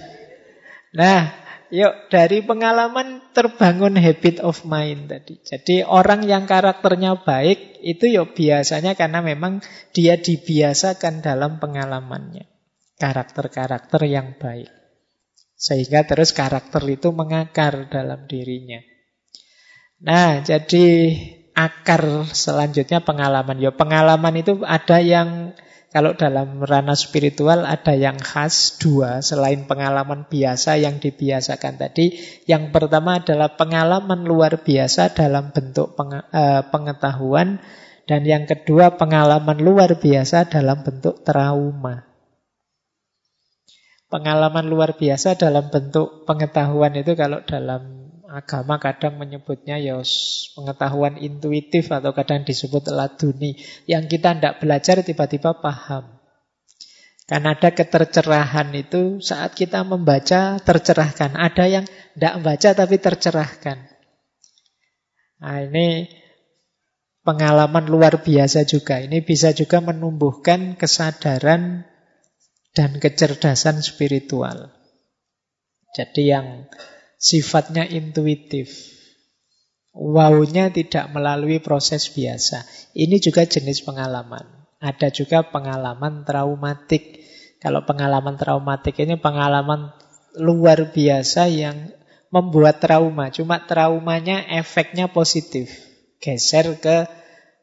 nah Yuk, dari pengalaman terbangun habit of mind tadi. Jadi orang yang karakternya baik itu yuk biasanya karena memang dia dibiasakan dalam pengalamannya. Karakter-karakter yang baik. Sehingga terus karakter itu mengakar dalam dirinya. Nah, jadi akar selanjutnya pengalaman. Ya, pengalaman itu ada yang Kalau dalam ranah spiritual ada yang khas dua selain pengalaman biasa yang dibiasakan tadi. Yang pertama adalah pengalaman luar biasa dalam bentuk eh, pengetahuan dan yang kedua pengalaman luar biasa dalam bentuk trauma. Pengalaman luar biasa dalam bentuk pengetahuan itu kalau dalam agama kadang menyebutnya ya pengetahuan intuitif atau kadang disebut laduni. Yang kita tidak belajar tiba-tiba paham. Karena ada ketercerahan itu saat kita membaca tercerahkan. Ada yang tidak membaca tapi tercerahkan. Nah ini pengalaman luar biasa juga. Ini bisa juga menumbuhkan kesadaran dan kecerdasan spiritual. Jadi yang sifatnya intuitif. Wow-nya tidak melalui proses biasa. Ini juga jenis pengalaman. Ada juga pengalaman traumatik. Kalau pengalaman traumatik ini pengalaman luar biasa yang membuat trauma. Cuma traumanya efeknya positif. Geser ke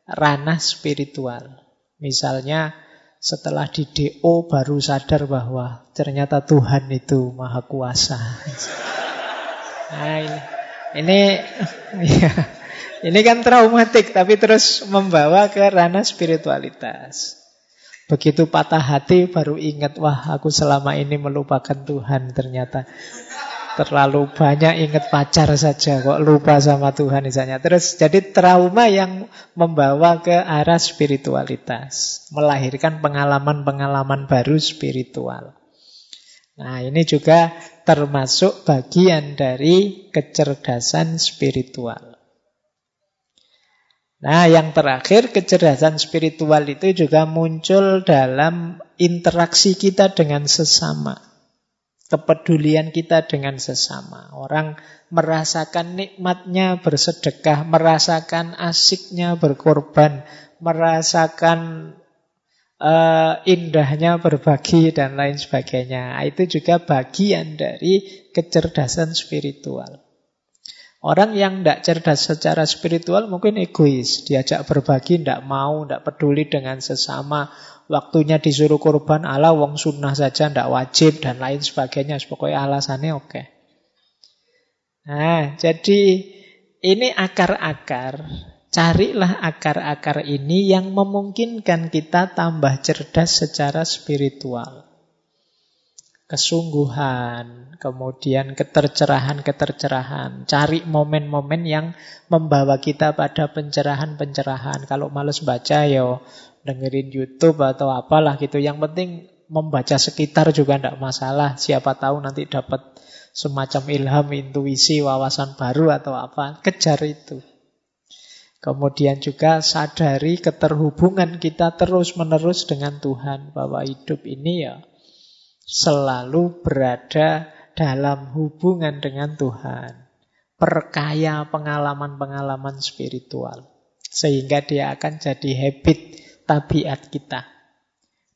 ranah spiritual. Misalnya setelah di DO baru sadar bahwa ternyata Tuhan itu maha kuasa. Nah, ini, ini, ya, ini kan traumatik, tapi terus membawa ke ranah spiritualitas. Begitu patah hati baru ingat, wah aku selama ini melupakan Tuhan ternyata. Terlalu banyak ingat pacar saja kok lupa sama Tuhan misalnya. Terus jadi trauma yang membawa ke arah spiritualitas. Melahirkan pengalaman-pengalaman baru spiritual. Nah ini juga termasuk bagian dari kecerdasan spiritual. Nah, yang terakhir, kecerdasan spiritual itu juga muncul dalam interaksi kita dengan sesama. Kepedulian kita dengan sesama. Orang merasakan nikmatnya bersedekah, merasakan asiknya berkorban, merasakan uh, indahnya berbagi dan lain sebagainya. Itu juga bagian dari kecerdasan spiritual. Orang yang tidak cerdas secara spiritual mungkin egois. Diajak berbagi, tidak mau, tidak peduli dengan sesama. Waktunya disuruh korban, ala wong sunnah saja, tidak wajib, dan lain sebagainya. Pokoknya alasannya oke. Okay. Nah, jadi ini akar-akar Carilah akar-akar ini yang memungkinkan kita tambah cerdas secara spiritual. Kesungguhan, kemudian ketercerahan-ketercerahan. Cari momen-momen yang membawa kita pada pencerahan-pencerahan. Kalau males baca ya dengerin YouTube atau apalah gitu. Yang penting membaca sekitar juga tidak masalah. Siapa tahu nanti dapat semacam ilham, intuisi, wawasan baru atau apa. Kejar itu. Kemudian juga sadari keterhubungan kita terus-menerus dengan Tuhan. Bahwa hidup ini ya selalu berada dalam hubungan dengan Tuhan. Perkaya pengalaman-pengalaman spiritual. Sehingga dia akan jadi habit tabiat kita.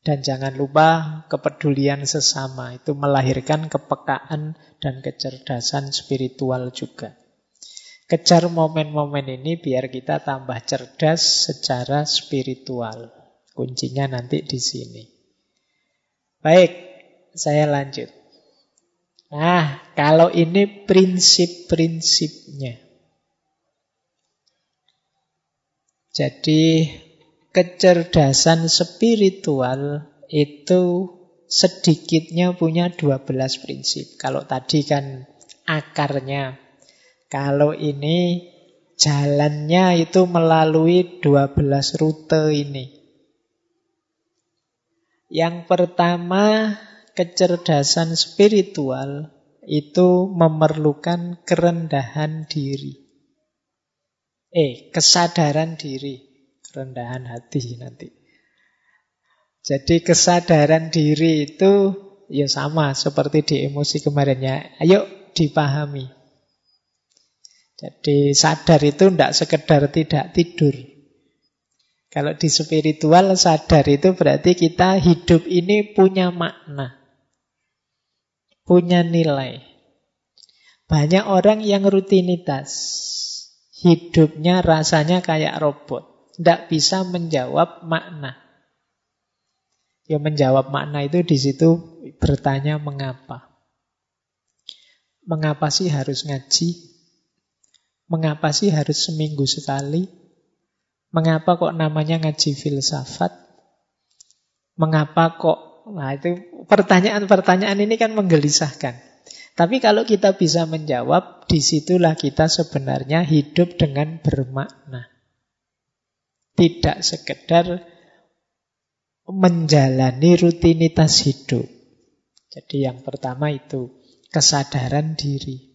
Dan jangan lupa kepedulian sesama. Itu melahirkan kepekaan dan kecerdasan spiritual juga. Kejar momen-momen ini biar kita tambah cerdas secara spiritual. Kuncinya nanti di sini. Baik, saya lanjut. Nah, kalau ini prinsip-prinsipnya. Jadi, kecerdasan spiritual itu sedikitnya punya 12 prinsip. Kalau tadi kan akarnya kalau ini jalannya itu melalui 12 rute ini. Yang pertama, kecerdasan spiritual itu memerlukan kerendahan diri. Eh, kesadaran diri. Kerendahan hati nanti. Jadi kesadaran diri itu ya sama seperti di emosi kemarinnya. Ayo dipahami. Jadi sadar itu tidak sekedar tidak tidur. Kalau di spiritual sadar itu berarti kita hidup ini punya makna. Punya nilai. Banyak orang yang rutinitas. Hidupnya rasanya kayak robot. Tidak bisa menjawab makna. Ya menjawab makna itu di situ bertanya mengapa. Mengapa sih harus ngaji? Mengapa sih harus seminggu sekali? Mengapa kok namanya ngaji filsafat? Mengapa kok Nah itu pertanyaan-pertanyaan ini kan menggelisahkan. Tapi kalau kita bisa menjawab, di situlah kita sebenarnya hidup dengan bermakna. Tidak sekedar menjalani rutinitas hidup. Jadi yang pertama itu kesadaran diri.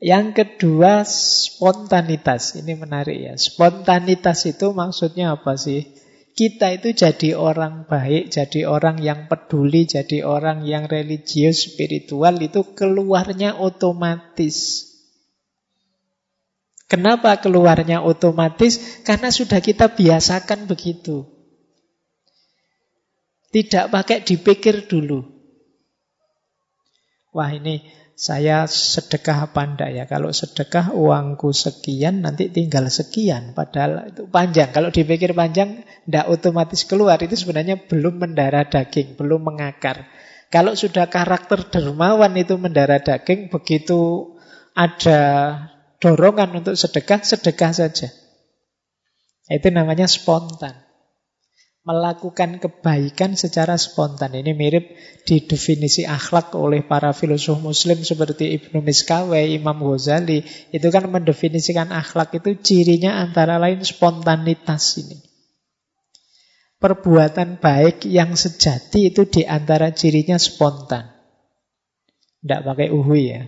Yang kedua spontanitas. Ini menarik ya. Spontanitas itu maksudnya apa sih? kita itu jadi orang baik, jadi orang yang peduli, jadi orang yang religius, spiritual itu keluarnya otomatis. Kenapa keluarnya otomatis? Karena sudah kita biasakan begitu. Tidak pakai dipikir dulu. Wah ini saya sedekah apa ya? Kalau sedekah uangku sekian, nanti tinggal sekian. Padahal itu panjang. Kalau dipikir panjang, enggak otomatis keluar. Itu sebenarnya belum mendarah daging, belum mengakar. Kalau sudah karakter dermawan itu mendarah daging, begitu ada dorongan untuk sedekah, sedekah saja. Itu namanya spontan melakukan kebaikan secara spontan. Ini mirip di definisi akhlak oleh para filosof muslim seperti Ibnu Miskawai, Imam Ghazali. Itu kan mendefinisikan akhlak itu cirinya antara lain spontanitas ini. Perbuatan baik yang sejati itu di antara cirinya spontan. Tidak pakai uhui ya.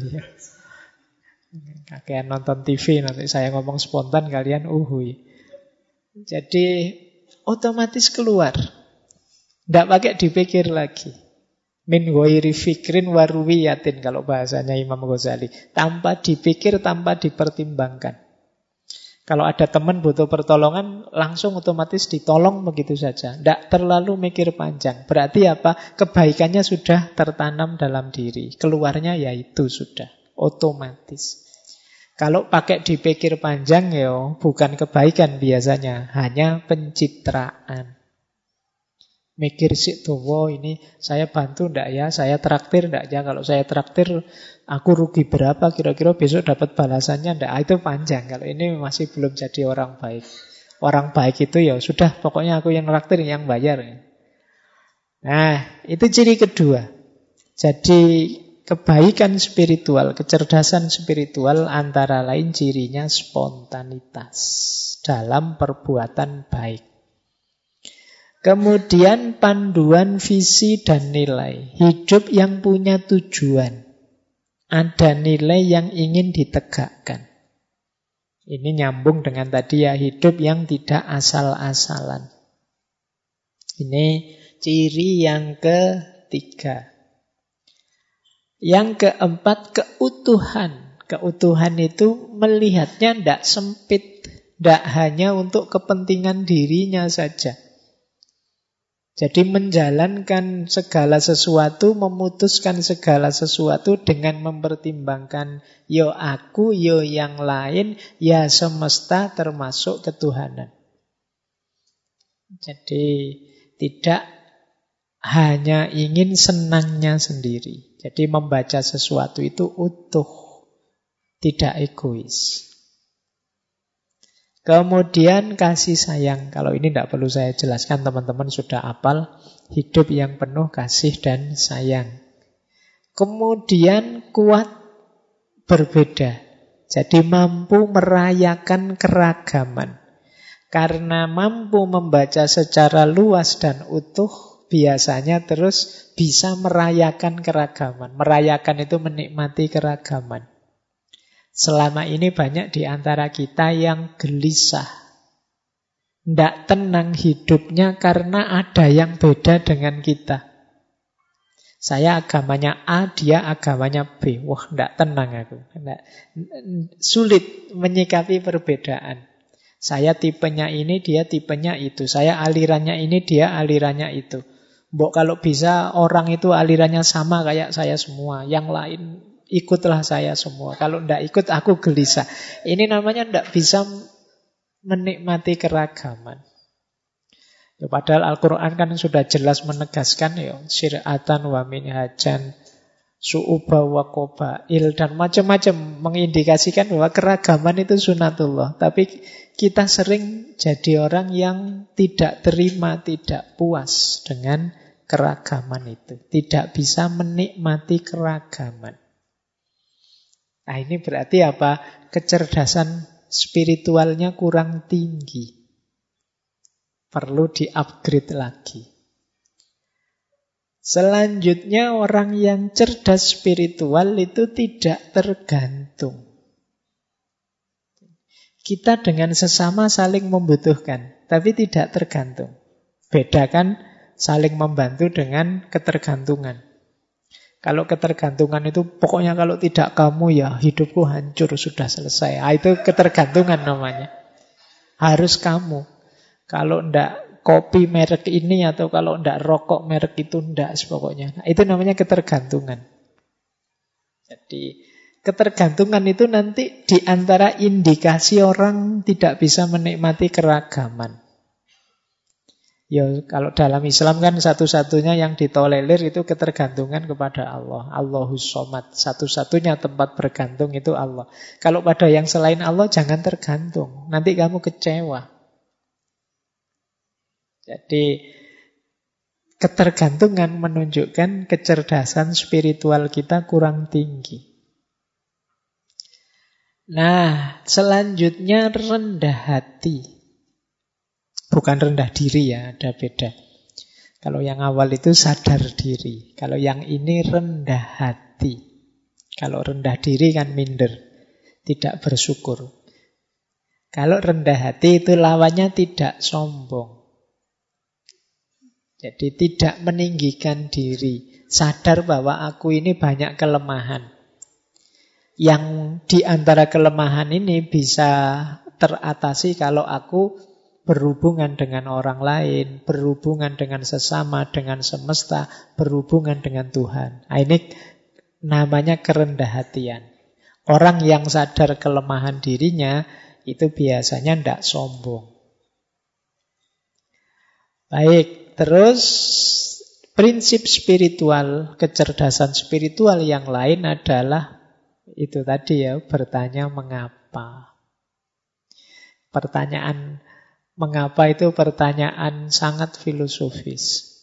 Iya. Kalian nonton TV nanti saya ngomong spontan kalian uhui. Jadi otomatis keluar. Tidak pakai dipikir lagi. Min ghairi fikrin waruwiyatin kalau bahasanya Imam Ghazali. Tanpa dipikir, tanpa dipertimbangkan. Kalau ada teman butuh pertolongan, langsung otomatis ditolong begitu saja. Tidak terlalu mikir panjang. Berarti apa? Kebaikannya sudah tertanam dalam diri. Keluarnya ya itu sudah. Otomatis. Kalau pakai dipikir panjang ya bukan kebaikan biasanya, hanya pencitraan. Mikir sih tuh, wow ini saya bantu ndak ya, saya traktir ndak ya. Kalau saya traktir, aku rugi berapa kira-kira besok dapat balasannya ndak? Ah, itu panjang. Kalau ini masih belum jadi orang baik. Orang baik itu ya sudah, pokoknya aku yang traktir, yang bayar. Nah, itu ciri kedua. Jadi Kebaikan spiritual, kecerdasan spiritual antara lain cirinya spontanitas dalam perbuatan baik. Kemudian panduan visi dan nilai. Hidup yang punya tujuan. Ada nilai yang ingin ditegakkan. Ini nyambung dengan tadi ya, hidup yang tidak asal-asalan. Ini ciri yang ketiga. Yang keempat, keutuhan. Keutuhan itu melihatnya tidak sempit. Tidak hanya untuk kepentingan dirinya saja. Jadi menjalankan segala sesuatu, memutuskan segala sesuatu dengan mempertimbangkan yo aku, yo yang lain, ya semesta termasuk ketuhanan. Jadi tidak hanya ingin senangnya sendiri. Jadi membaca sesuatu itu utuh, tidak egois. Kemudian kasih sayang. Kalau ini tidak perlu saya jelaskan, teman-teman sudah apal. Hidup yang penuh kasih dan sayang. Kemudian kuat berbeda. Jadi mampu merayakan keragaman. Karena mampu membaca secara luas dan utuh, biasanya terus bisa merayakan keragaman. Merayakan itu menikmati keragaman. Selama ini banyak di antara kita yang gelisah. Tidak tenang hidupnya karena ada yang beda dengan kita. Saya agamanya A, dia agamanya B. Wah, tidak tenang aku. Nggak, sulit menyikapi perbedaan. Saya tipenya ini, dia tipenya itu. Saya alirannya ini, dia alirannya itu. Mbok kalau bisa orang itu alirannya sama kayak saya semua. Yang lain ikutlah saya semua. Kalau ndak ikut aku gelisah. Ini namanya ndak bisa menikmati keragaman. Ya, padahal Al-Quran kan sudah jelas menegaskan ya syir'atan wa minhajan su'uba wa qabail dan macam-macam mengindikasikan bahwa keragaman itu sunatullah. Tapi kita sering jadi orang yang tidak terima, tidak puas dengan keragaman itu. Tidak bisa menikmati keragaman. Nah ini berarti apa? Kecerdasan spiritualnya kurang tinggi. Perlu di-upgrade lagi. Selanjutnya orang yang cerdas spiritual itu tidak tergantung. Kita dengan sesama saling membutuhkan, tapi tidak tergantung. Bedakan saling membantu dengan ketergantungan. Kalau ketergantungan itu pokoknya kalau tidak kamu ya hidupku hancur sudah selesai. Ah, itu ketergantungan namanya. Harus kamu. Kalau ndak kopi merek ini atau kalau ndak rokok merek itu ndak pokoknya. Nah, itu namanya ketergantungan. Jadi ketergantungan itu nanti di antara indikasi orang tidak bisa menikmati keragaman. Ya kalau dalam Islam kan satu-satunya yang ditolerir itu ketergantungan kepada Allah. Allahus somad. Satu-satunya tempat bergantung itu Allah. Kalau pada yang selain Allah jangan tergantung. Nanti kamu kecewa. Jadi ketergantungan menunjukkan kecerdasan spiritual kita kurang tinggi. Nah, selanjutnya rendah hati. Bukan rendah diri ya, ada beda. Kalau yang awal itu sadar diri. Kalau yang ini rendah hati. Kalau rendah diri kan minder. Tidak bersyukur. Kalau rendah hati itu lawannya tidak sombong. Jadi tidak meninggikan diri. Sadar bahwa aku ini banyak kelemahan. Yang di antara kelemahan ini bisa teratasi kalau aku berhubungan dengan orang lain, berhubungan dengan sesama, dengan semesta, berhubungan dengan Tuhan. Nah, ini namanya kerendah hatian. Orang yang sadar kelemahan dirinya itu biasanya tidak sombong. Baik, Terus prinsip spiritual, kecerdasan spiritual yang lain adalah itu tadi ya, bertanya mengapa. Pertanyaan mengapa itu pertanyaan sangat filosofis.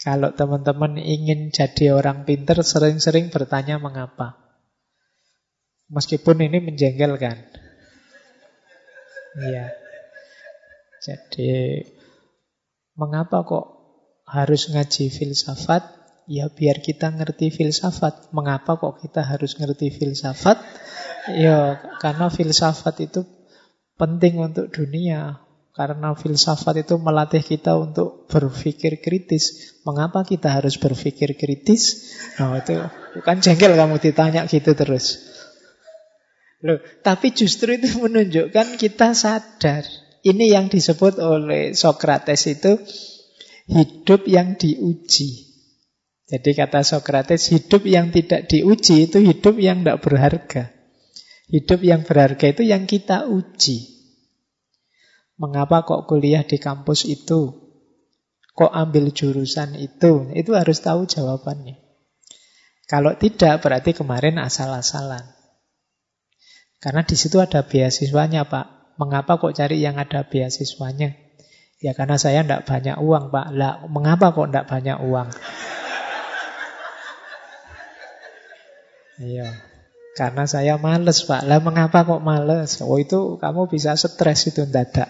Kalau teman-teman ingin jadi orang pinter, sering-sering bertanya mengapa. Meskipun ini menjengkelkan. Iya. Jadi Mengapa kok harus ngaji filsafat? Ya biar kita ngerti filsafat. Mengapa kok kita harus ngerti filsafat? Ya karena filsafat itu penting untuk dunia. Karena filsafat itu melatih kita untuk berpikir kritis. Mengapa kita harus berpikir kritis? Nah itu bukan jengkel kamu ditanya gitu terus. Loh, tapi justru itu menunjukkan kita sadar ini yang disebut oleh Sokrates itu hidup yang diuji. Jadi kata Sokrates, hidup yang tidak diuji itu hidup yang tidak berharga. Hidup yang berharga itu yang kita uji. Mengapa kok kuliah di kampus itu? Kok ambil jurusan itu? Itu harus tahu jawabannya. Kalau tidak, berarti kemarin asal-asalan. Karena di situ ada beasiswanya, Pak. Mengapa kok cari yang ada beasiswanya? Ya karena saya tidak banyak uang, Pak. Lah, mengapa kok tidak banyak uang? Iya. Karena saya males, Pak. Lah mengapa kok males? Oh itu kamu bisa stres itu dadak.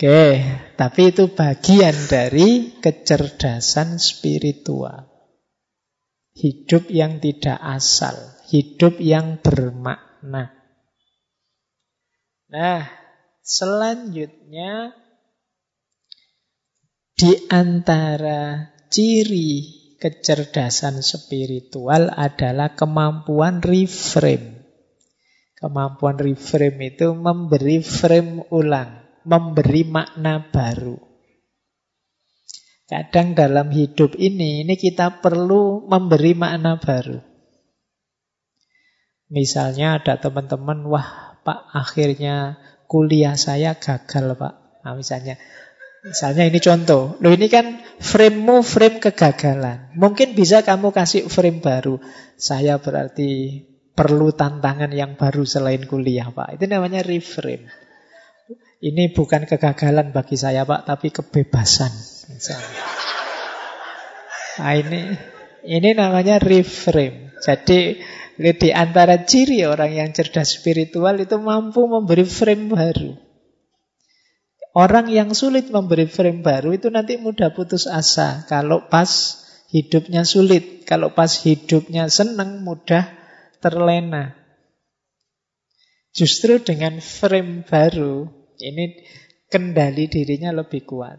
Oke, tapi itu bagian dari kecerdasan spiritual. Hidup yang tidak asal, hidup yang bermakna. Nah, selanjutnya di antara ciri kecerdasan spiritual adalah kemampuan reframe. Kemampuan reframe itu memberi frame ulang, memberi makna baru. Kadang dalam hidup ini, ini kita perlu memberi makna baru. Misalnya ada teman-teman, wah Pak, akhirnya kuliah saya gagal, Pak. Nah, misalnya, Misalnya ini contoh. Loh ini kan framemu frame kegagalan. Mungkin bisa kamu kasih frame baru. Saya berarti perlu tantangan yang baru selain kuliah, Pak. Itu namanya reframe. Ini bukan kegagalan bagi saya, Pak, tapi kebebasan. Misalnya. Nah, ini ini namanya reframe. Jadi di antara ciri orang yang cerdas spiritual itu mampu memberi frame baru. Orang yang sulit memberi frame baru itu nanti mudah putus asa. Kalau pas hidupnya sulit, kalau pas hidupnya senang, mudah terlena. Justru dengan frame baru, ini kendali dirinya lebih kuat.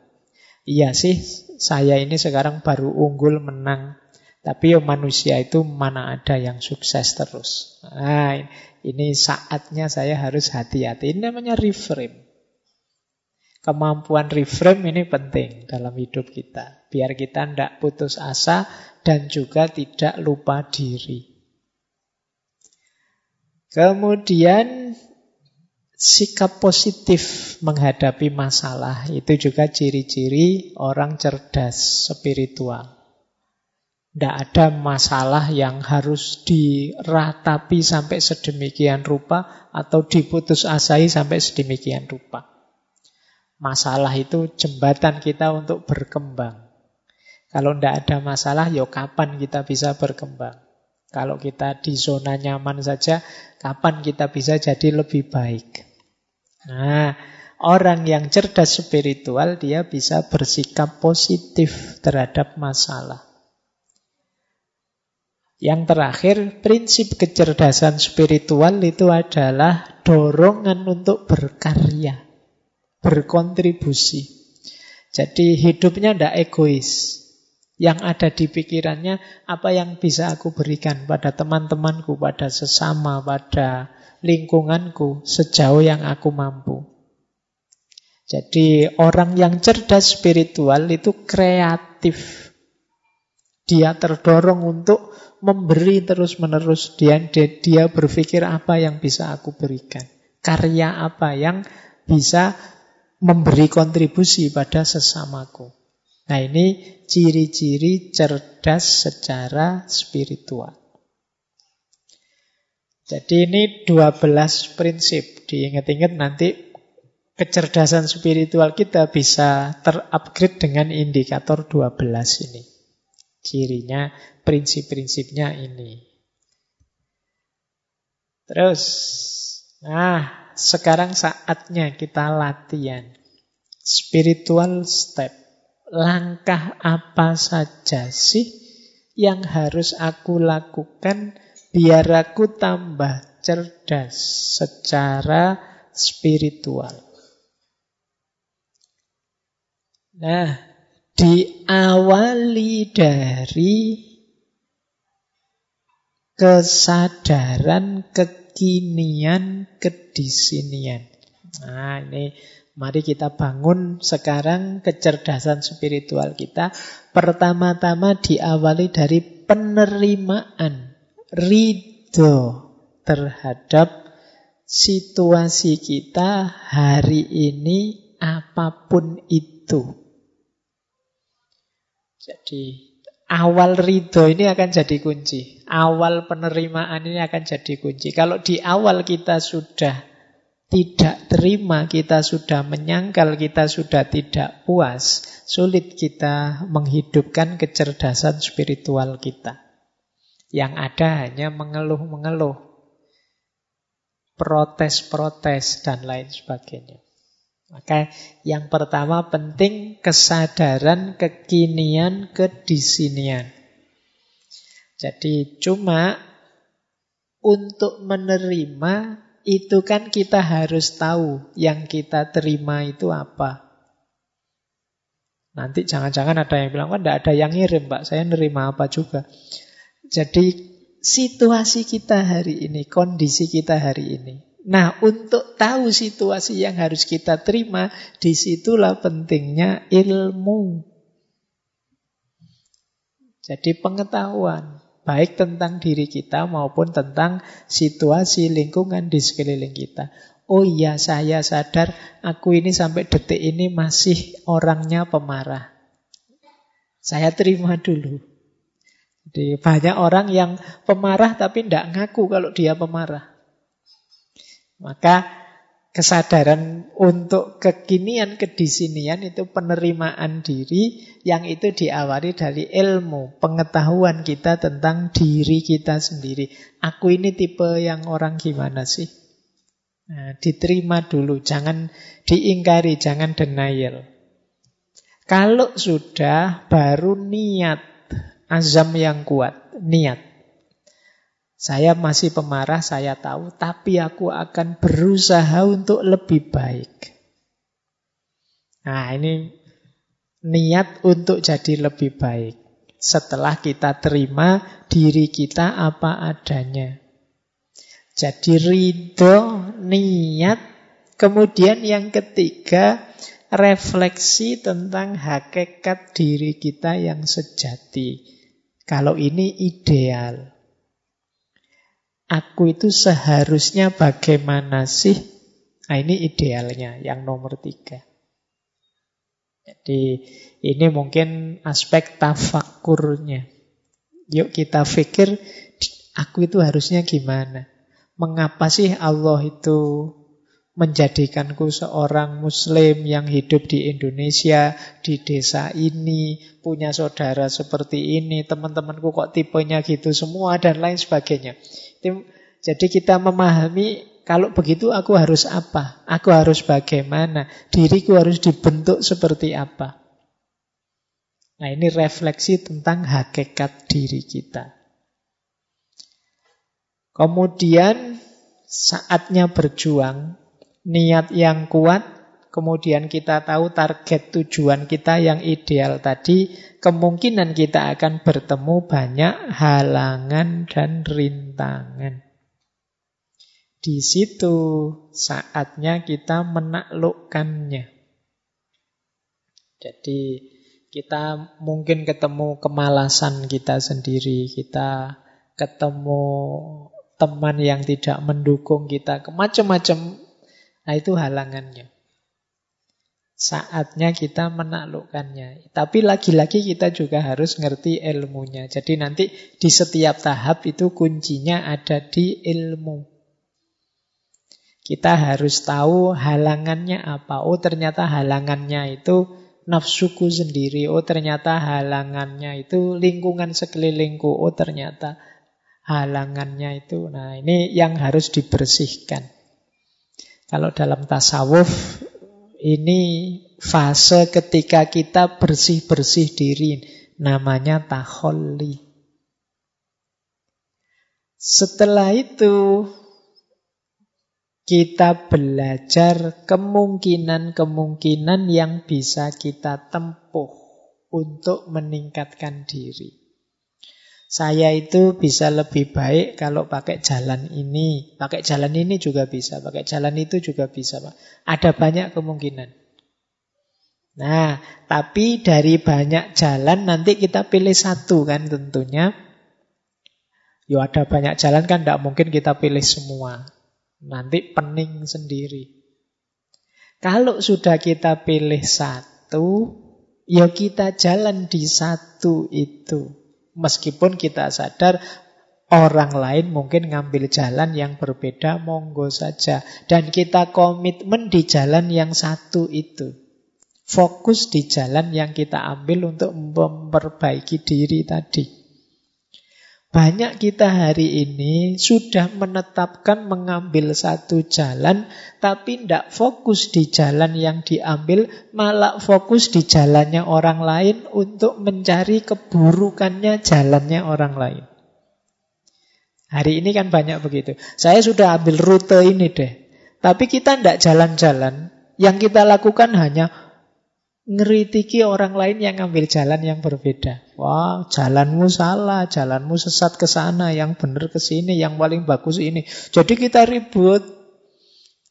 Iya sih, saya ini sekarang baru unggul menang. Tapi ya manusia itu mana ada yang sukses terus. Nah, ini saatnya saya harus hati-hati. Ini namanya reframe. Kemampuan reframe ini penting dalam hidup kita. Biar kita tidak putus asa dan juga tidak lupa diri. Kemudian sikap positif menghadapi masalah itu juga ciri-ciri orang cerdas spiritual. Tidak ada masalah yang harus diratapi sampai sedemikian rupa atau diputus asai sampai sedemikian rupa. Masalah itu jembatan kita untuk berkembang. Kalau tidak ada masalah, ya kapan kita bisa berkembang? Kalau kita di zona nyaman saja, kapan kita bisa jadi lebih baik? Nah, orang yang cerdas spiritual, dia bisa bersikap positif terhadap masalah. Yang terakhir, prinsip kecerdasan spiritual itu adalah dorongan untuk berkarya berkontribusi. Jadi hidupnya tidak egois. Yang ada di pikirannya apa yang bisa aku berikan pada teman-temanku, pada sesama, pada lingkunganku sejauh yang aku mampu. Jadi orang yang cerdas spiritual itu kreatif. Dia terdorong untuk memberi terus-menerus. Dia, dia berpikir apa yang bisa aku berikan. Karya apa yang bisa memberi kontribusi pada sesamaku. Nah ini ciri-ciri cerdas secara spiritual. Jadi ini 12 prinsip. Diingat-ingat nanti kecerdasan spiritual kita bisa terupgrade dengan indikator 12 ini. Cirinya, prinsip-prinsipnya ini. Terus, nah sekarang saatnya kita latihan. Spiritual step. Langkah apa saja sih yang harus aku lakukan biar aku tambah cerdas secara spiritual. Nah, diawali dari kesadaran ke kekinian, kedisinian. Nah, ini mari kita bangun sekarang kecerdasan spiritual kita. Pertama-tama diawali dari penerimaan, ridho terhadap situasi kita hari ini apa pun itu. Jadi Awal ridho ini akan jadi kunci. Awal penerimaan ini akan jadi kunci. Kalau di awal kita sudah tidak terima, kita sudah menyangkal, kita sudah tidak puas, sulit kita menghidupkan kecerdasan spiritual kita. Yang ada hanya mengeluh-mengeluh, protes-protes, dan lain sebagainya. Maka yang pertama penting kesadaran kekinian kedisinian. Jadi cuma untuk menerima itu kan kita harus tahu yang kita terima itu apa. Nanti jangan-jangan ada yang bilang, kan tidak ada yang ngirim Pak, saya nerima apa juga. Jadi situasi kita hari ini, kondisi kita hari ini, Nah, untuk tahu situasi yang harus kita terima, di situlah pentingnya ilmu. Jadi pengetahuan, baik tentang diri kita maupun tentang situasi lingkungan di sekeliling kita. Oh iya, saya sadar aku ini sampai detik ini masih orangnya pemarah. Saya terima dulu. Jadi banyak orang yang pemarah tapi tidak ngaku kalau dia pemarah. Maka kesadaran untuk kekinian, kedisinian itu penerimaan diri yang itu diawali dari ilmu, pengetahuan kita tentang diri kita sendiri. Aku ini tipe yang orang gimana sih? Nah, diterima dulu, jangan diingkari, jangan denial. Kalau sudah baru niat, azam yang kuat, niat. Saya masih pemarah, saya tahu, tapi aku akan berusaha untuk lebih baik. Nah, ini niat untuk jadi lebih baik. Setelah kita terima diri kita apa adanya. Jadi ridho, niat, kemudian yang ketiga refleksi tentang hakikat diri kita yang sejati. Kalau ini ideal. Aku itu seharusnya bagaimana sih? Nah ini idealnya yang nomor tiga. Jadi ini mungkin aspek tafakurnya. Yuk kita pikir aku itu harusnya gimana? Mengapa sih Allah itu menjadikanku seorang muslim yang hidup di Indonesia, di desa ini, punya saudara seperti ini, teman-temanku kok tipenya gitu semua dan lain sebagainya. Jadi kita memahami kalau begitu aku harus apa? Aku harus bagaimana? Diriku harus dibentuk seperti apa? Nah ini refleksi tentang hakikat diri kita. Kemudian saatnya berjuang, niat yang kuat, kemudian kita tahu target tujuan kita yang ideal tadi, kemungkinan kita akan bertemu banyak halangan dan rintangan. Di situ saatnya kita menaklukkannya. Jadi kita mungkin ketemu kemalasan kita sendiri, kita ketemu teman yang tidak mendukung kita, macam-macam. Nah itu halangannya. Saatnya kita menaklukkannya. Tapi lagi-lagi kita juga harus ngerti ilmunya. Jadi nanti di setiap tahap itu kuncinya ada di ilmu. Kita harus tahu halangannya apa. Oh ternyata halangannya itu nafsuku sendiri. Oh ternyata halangannya itu lingkungan sekelilingku. Oh ternyata halangannya itu. Nah ini yang harus dibersihkan. Kalau dalam tasawuf ini fase ketika kita bersih-bersih diri. Namanya taholli. Setelah itu kita belajar kemungkinan-kemungkinan yang bisa kita tempuh untuk meningkatkan diri. Saya itu bisa lebih baik kalau pakai jalan ini. Pakai jalan ini juga bisa. Pakai jalan itu juga bisa. Pak. Ada banyak kemungkinan. Nah, tapi dari banyak jalan nanti kita pilih satu kan tentunya. Yo ada banyak jalan kan tidak mungkin kita pilih semua. Nanti pening sendiri. Kalau sudah kita pilih satu, ya kita jalan di satu itu. Meskipun kita sadar orang lain mungkin ngambil jalan yang berbeda, monggo saja. Dan kita komitmen di jalan yang satu itu. Fokus di jalan yang kita ambil untuk memperbaiki diri tadi. Banyak kita hari ini sudah menetapkan mengambil satu jalan, tapi tidak fokus di jalan yang diambil, malah fokus di jalannya orang lain untuk mencari keburukannya jalannya orang lain. Hari ini kan banyak begitu. Saya sudah ambil rute ini deh, tapi kita tidak jalan-jalan. Yang kita lakukan hanya ngeritiki orang lain yang ngambil jalan yang berbeda. Wah, jalanmu salah, jalanmu sesat ke sana, yang benar ke sini, yang paling bagus ini. Jadi kita ribut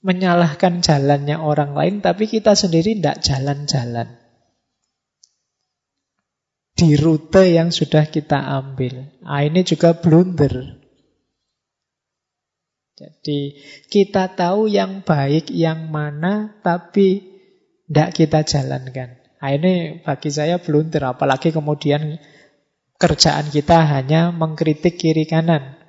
menyalahkan jalannya orang lain, tapi kita sendiri tidak jalan-jalan. Di rute yang sudah kita ambil. Nah, ini juga blunder. Jadi kita tahu yang baik yang mana, tapi tidak kita jalankan. Nah, ini bagi saya blunder, apalagi kemudian kerjaan kita hanya mengkritik kiri kanan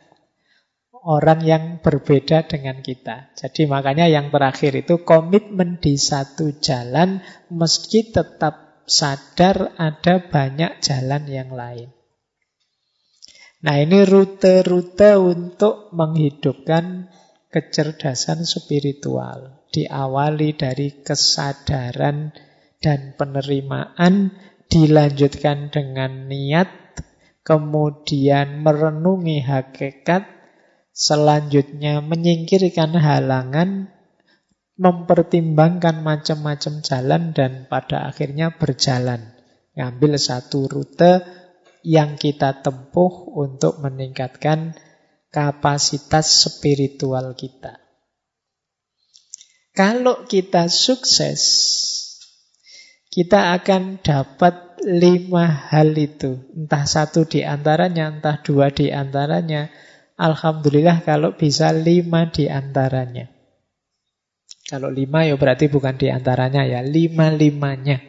orang yang berbeda dengan kita. Jadi makanya yang terakhir itu komitmen di satu jalan meski tetap sadar ada banyak jalan yang lain. Nah ini rute-rute untuk menghidupkan kecerdasan spiritual. Diawali dari kesadaran dan penerimaan, dilanjutkan dengan niat, kemudian merenungi hakikat, selanjutnya menyingkirkan halangan, mempertimbangkan macam-macam jalan, dan pada akhirnya berjalan. Ngambil satu rute yang kita tempuh untuk meningkatkan kapasitas spiritual kita. Kalau kita sukses, kita akan dapat lima hal itu. Entah satu di antaranya, entah dua di antaranya. Alhamdulillah kalau bisa lima di antaranya. Kalau lima ya berarti bukan di antaranya ya, lima-limanya.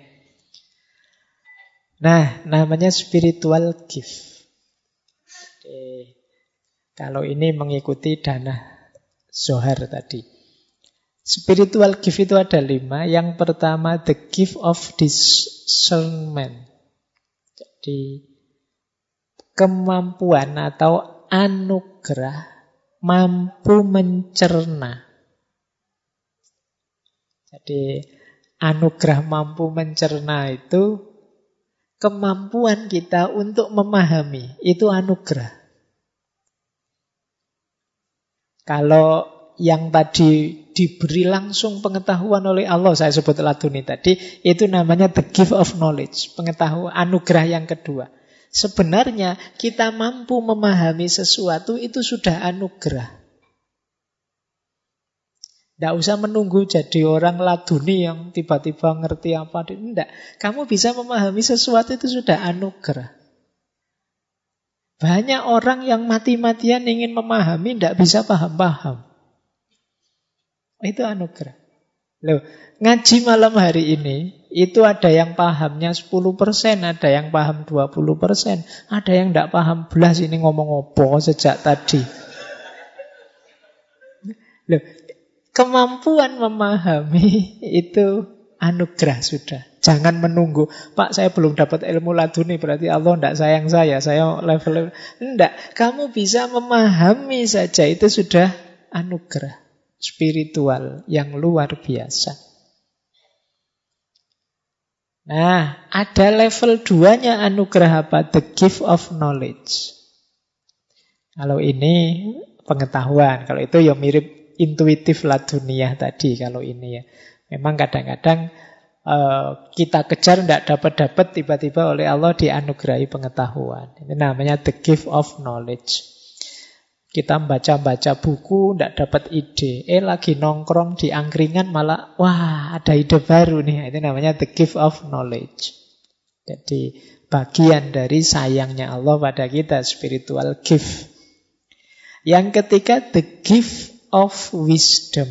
Nah, namanya spiritual gift. Kalau ini mengikuti dana Zohar tadi. Spiritual gift itu ada lima. Yang pertama, the gift of discernment. Jadi, kemampuan atau anugerah mampu mencerna. Jadi, anugerah mampu mencerna itu kemampuan kita untuk memahami itu anugerah. Kalau yang tadi diberi langsung pengetahuan oleh Allah, saya sebut laduni tadi, itu namanya the gift of knowledge, pengetahuan anugerah yang kedua. Sebenarnya kita mampu memahami sesuatu itu sudah anugerah. Tidak usah menunggu jadi orang laduni yang tiba-tiba ngerti apa. Tidak. Kamu bisa memahami sesuatu itu sudah anugerah. Banyak orang yang mati-matian ingin memahami, tidak bisa paham-paham. Itu anugerah. Loh, ngaji malam hari ini, itu ada yang pahamnya 10%, ada yang paham 20%, ada yang tidak paham belas ini ngomong apa sejak tadi. Loh, Kemampuan memahami itu anugerah sudah. Jangan menunggu, Pak saya belum dapat ilmu laduni, berarti Allah tidak sayang saya, saya level Tidak, kamu bisa memahami saja, itu sudah anugerah spiritual yang luar biasa. Nah, ada level duanya anugerah apa? The gift of knowledge. Kalau ini pengetahuan, kalau itu ya mirip intuitif lah dunia tadi kalau ini ya. Memang kadang-kadang uh, kita kejar tidak dapat-dapat tiba-tiba oleh Allah dianugerahi pengetahuan. Ini namanya the gift of knowledge. Kita baca-baca buku, tidak dapat ide. Eh lagi nongkrong di angkringan malah, wah ada ide baru nih. Itu namanya the gift of knowledge. Jadi bagian dari sayangnya Allah pada kita, spiritual gift. Yang ketiga, the gift of wisdom.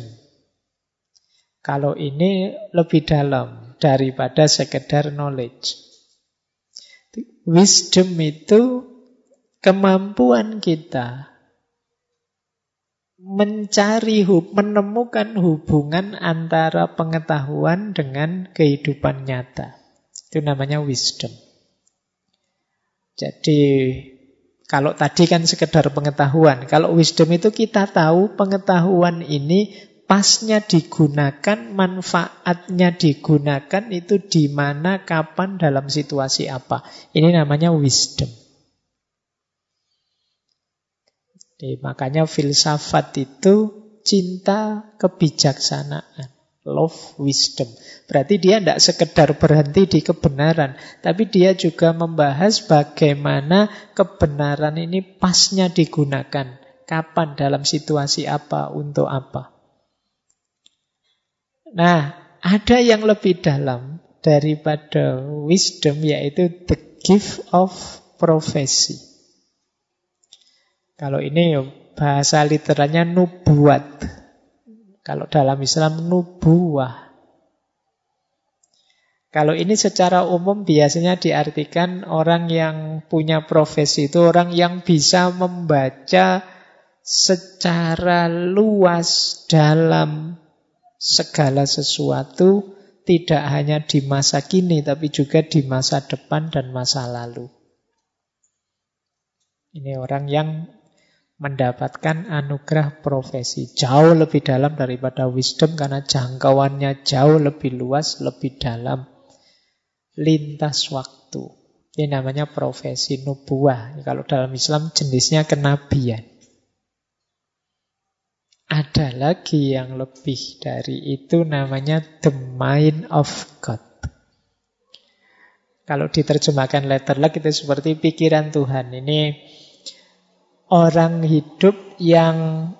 Kalau ini lebih dalam daripada sekedar knowledge. Wisdom itu kemampuan kita mencari, menemukan hubungan antara pengetahuan dengan kehidupan nyata. Itu namanya wisdom. Jadi kalau tadi kan sekedar pengetahuan. Kalau wisdom itu kita tahu pengetahuan ini pasnya digunakan, manfaatnya digunakan itu di mana, kapan, dalam situasi apa. Ini namanya wisdom. Jadi, makanya filsafat itu cinta kebijaksanaan. Love wisdom. Berarti dia tidak sekedar berhenti di kebenaran, tapi dia juga membahas bagaimana kebenaran ini pasnya digunakan. Kapan, dalam situasi apa, untuk apa. Nah, ada yang lebih dalam daripada wisdom, yaitu the gift of prophecy. Kalau ini bahasa literanya nubuat. Kalau dalam Islam nubuah. Kalau ini secara umum biasanya diartikan orang yang punya profesi itu orang yang bisa membaca secara luas dalam segala sesuatu tidak hanya di masa kini tapi juga di masa depan dan masa lalu. Ini orang yang mendapatkan anugerah profesi jauh lebih dalam daripada wisdom karena jangkauannya jauh lebih luas, lebih dalam lintas waktu. Ini namanya profesi nubuah. Kalau dalam Islam jenisnya kenabian. Ada lagi yang lebih dari itu namanya the mind of God. Kalau diterjemahkan letter luck itu seperti pikiran Tuhan. Ini orang hidup yang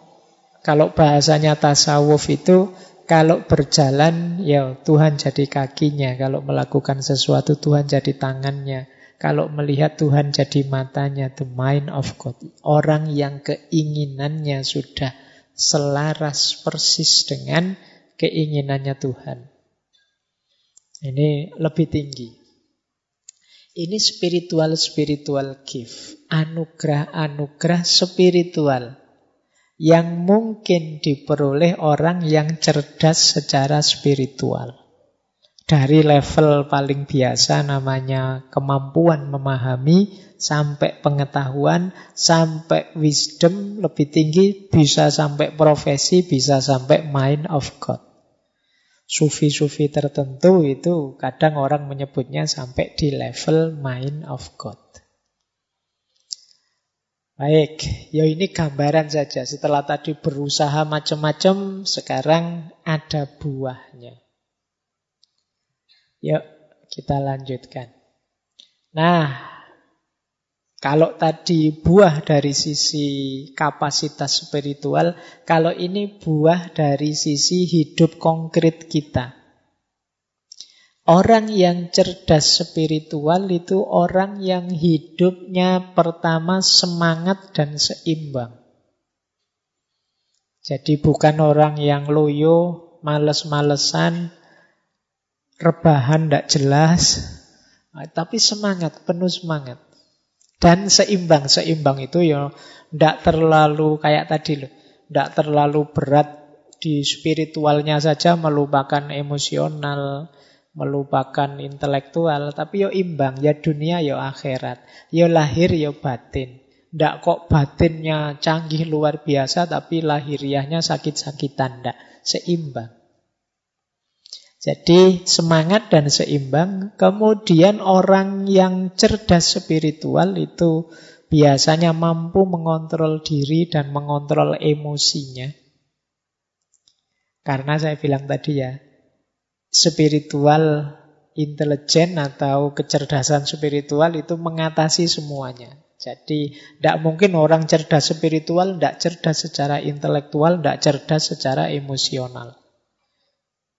kalau bahasanya tasawuf itu kalau berjalan, ya Tuhan jadi kakinya. Kalau melakukan sesuatu, Tuhan jadi tangannya. Kalau melihat Tuhan jadi matanya, the mind of God. Orang yang keinginannya sudah selaras persis dengan keinginannya Tuhan. Ini lebih tinggi. Ini spiritual-spiritual gift. Anugerah-anugerah spiritual yang mungkin diperoleh orang yang cerdas secara spiritual. Dari level paling biasa namanya kemampuan memahami sampai pengetahuan, sampai wisdom lebih tinggi, bisa sampai profesi, bisa sampai mind of God. Sufi-sufi tertentu itu kadang orang menyebutnya sampai di level mind of God. Baik, ya ini gambaran saja. Setelah tadi berusaha macam-macam, sekarang ada buahnya. Yuk, kita lanjutkan. Nah, kalau tadi buah dari sisi kapasitas spiritual, kalau ini buah dari sisi hidup konkret kita. Orang yang cerdas spiritual itu orang yang hidupnya pertama semangat dan seimbang. Jadi bukan orang yang loyo, males-malesan, rebahan tidak jelas, tapi semangat, penuh semangat. Dan seimbang, seimbang itu ya tidak terlalu kayak tadi loh, tidak terlalu berat di spiritualnya saja melupakan emosional, melupakan intelektual, tapi yo imbang, ya dunia yo akhirat, yo lahir yo batin. Ndak kok batinnya canggih luar biasa, tapi lahiriahnya sakit-sakitan, ndak. Seimbang. Jadi semangat dan seimbang. Kemudian orang yang cerdas spiritual itu biasanya mampu mengontrol diri dan mengontrol emosinya. Karena saya bilang tadi ya, spiritual intelijen atau kecerdasan spiritual itu mengatasi semuanya. Jadi tidak mungkin orang cerdas spiritual tidak cerdas secara intelektual, tidak cerdas secara emosional.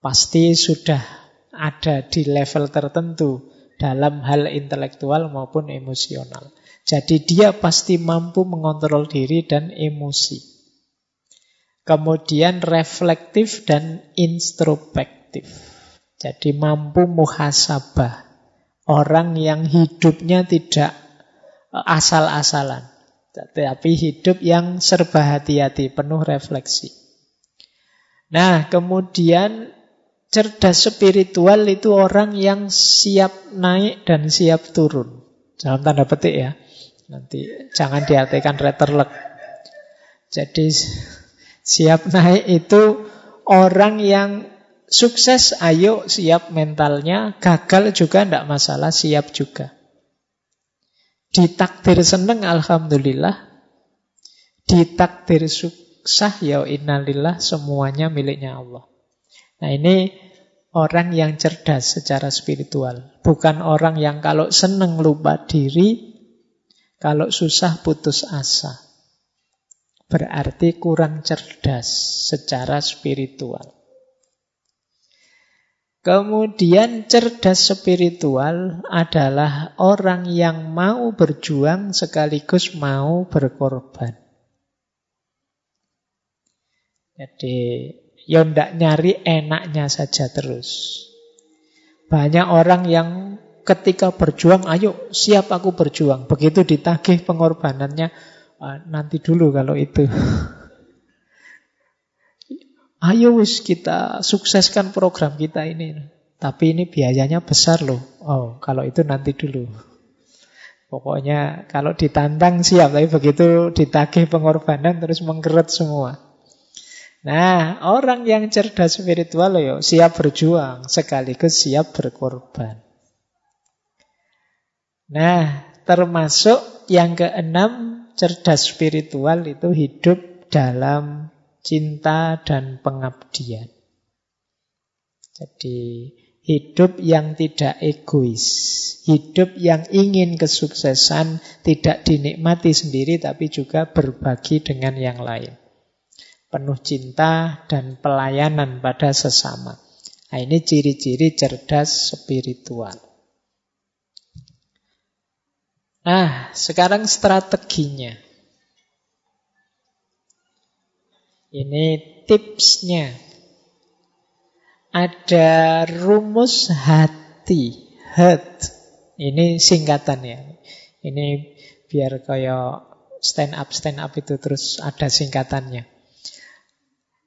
Pasti sudah ada di level tertentu dalam hal intelektual maupun emosional. Jadi dia pasti mampu mengontrol diri dan emosi. Kemudian reflektif dan introspektif. Jadi mampu muhasabah. Orang yang hidupnya tidak e, asal-asalan. Tapi hidup yang serba hati-hati, penuh refleksi. Nah, kemudian cerdas spiritual itu orang yang siap naik dan siap turun. Dalam tanda petik ya. Nanti jangan diartikan retterlek. Jadi siap naik itu orang yang Sukses, ayo siap mentalnya. Gagal juga tidak masalah, siap juga. Ditakdir seneng, Alhamdulillah. Ditakdir sukses, ya innalillah, semuanya miliknya Allah. Nah ini orang yang cerdas secara spiritual. Bukan orang yang kalau seneng lupa diri, kalau susah putus asa. Berarti kurang cerdas secara spiritual. Kemudian cerdas spiritual adalah orang yang mau berjuang sekaligus mau berkorban. Jadi ya ndak nyari enaknya saja terus. Banyak orang yang ketika berjuang, ayo siap aku berjuang. Begitu ditagih pengorbanannya, ah, nanti dulu kalau itu. ayo wis kita sukseskan program kita ini. Tapi ini biayanya besar loh. Oh, kalau itu nanti dulu. Pokoknya kalau ditantang siap, tapi begitu ditagih pengorbanan terus mengkeret semua. Nah, orang yang cerdas spiritual yo siap berjuang sekaligus siap berkorban. Nah, termasuk yang keenam cerdas spiritual itu hidup dalam cinta dan pengabdian. Jadi hidup yang tidak egois, hidup yang ingin kesuksesan tidak dinikmati sendiri tapi juga berbagi dengan yang lain penuh cinta dan pelayanan pada sesama. Nah, ini ciri-ciri cerdas spiritual. Nah, sekarang strateginya. Ini tipsnya. Ada rumus hati, heart. Ini singkatannya. Ini biar kayak stand up stand up itu terus ada singkatannya.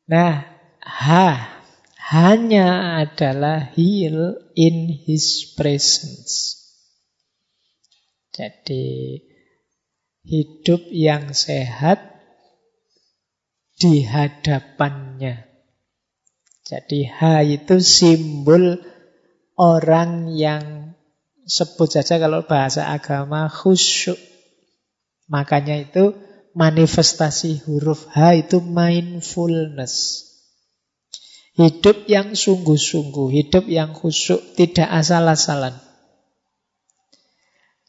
Nah, ha hanya adalah heal in his presence. Jadi hidup yang sehat di hadapannya. Jadi ha itu simbol orang yang sebut saja kalau bahasa agama khusyuk. Makanya itu manifestasi huruf H itu mindfulness. Hidup yang sungguh-sungguh, hidup yang khusyuk, tidak asal-asalan.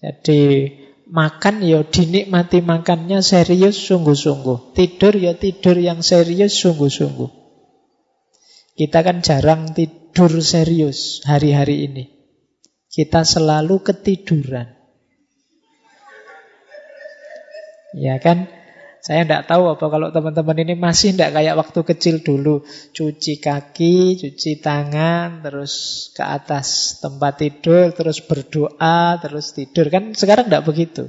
Jadi makan ya dinikmati makannya serius sungguh-sungguh. Tidur ya tidur yang serius sungguh-sungguh. Kita kan jarang tidur serius hari-hari ini. Kita selalu ketiduran. Ya kan? Saya tidak tahu apa kalau teman-teman ini masih tidak kayak waktu kecil dulu. Cuci kaki, cuci tangan, terus ke atas tempat tidur, terus berdoa, terus tidur. Kan sekarang tidak begitu.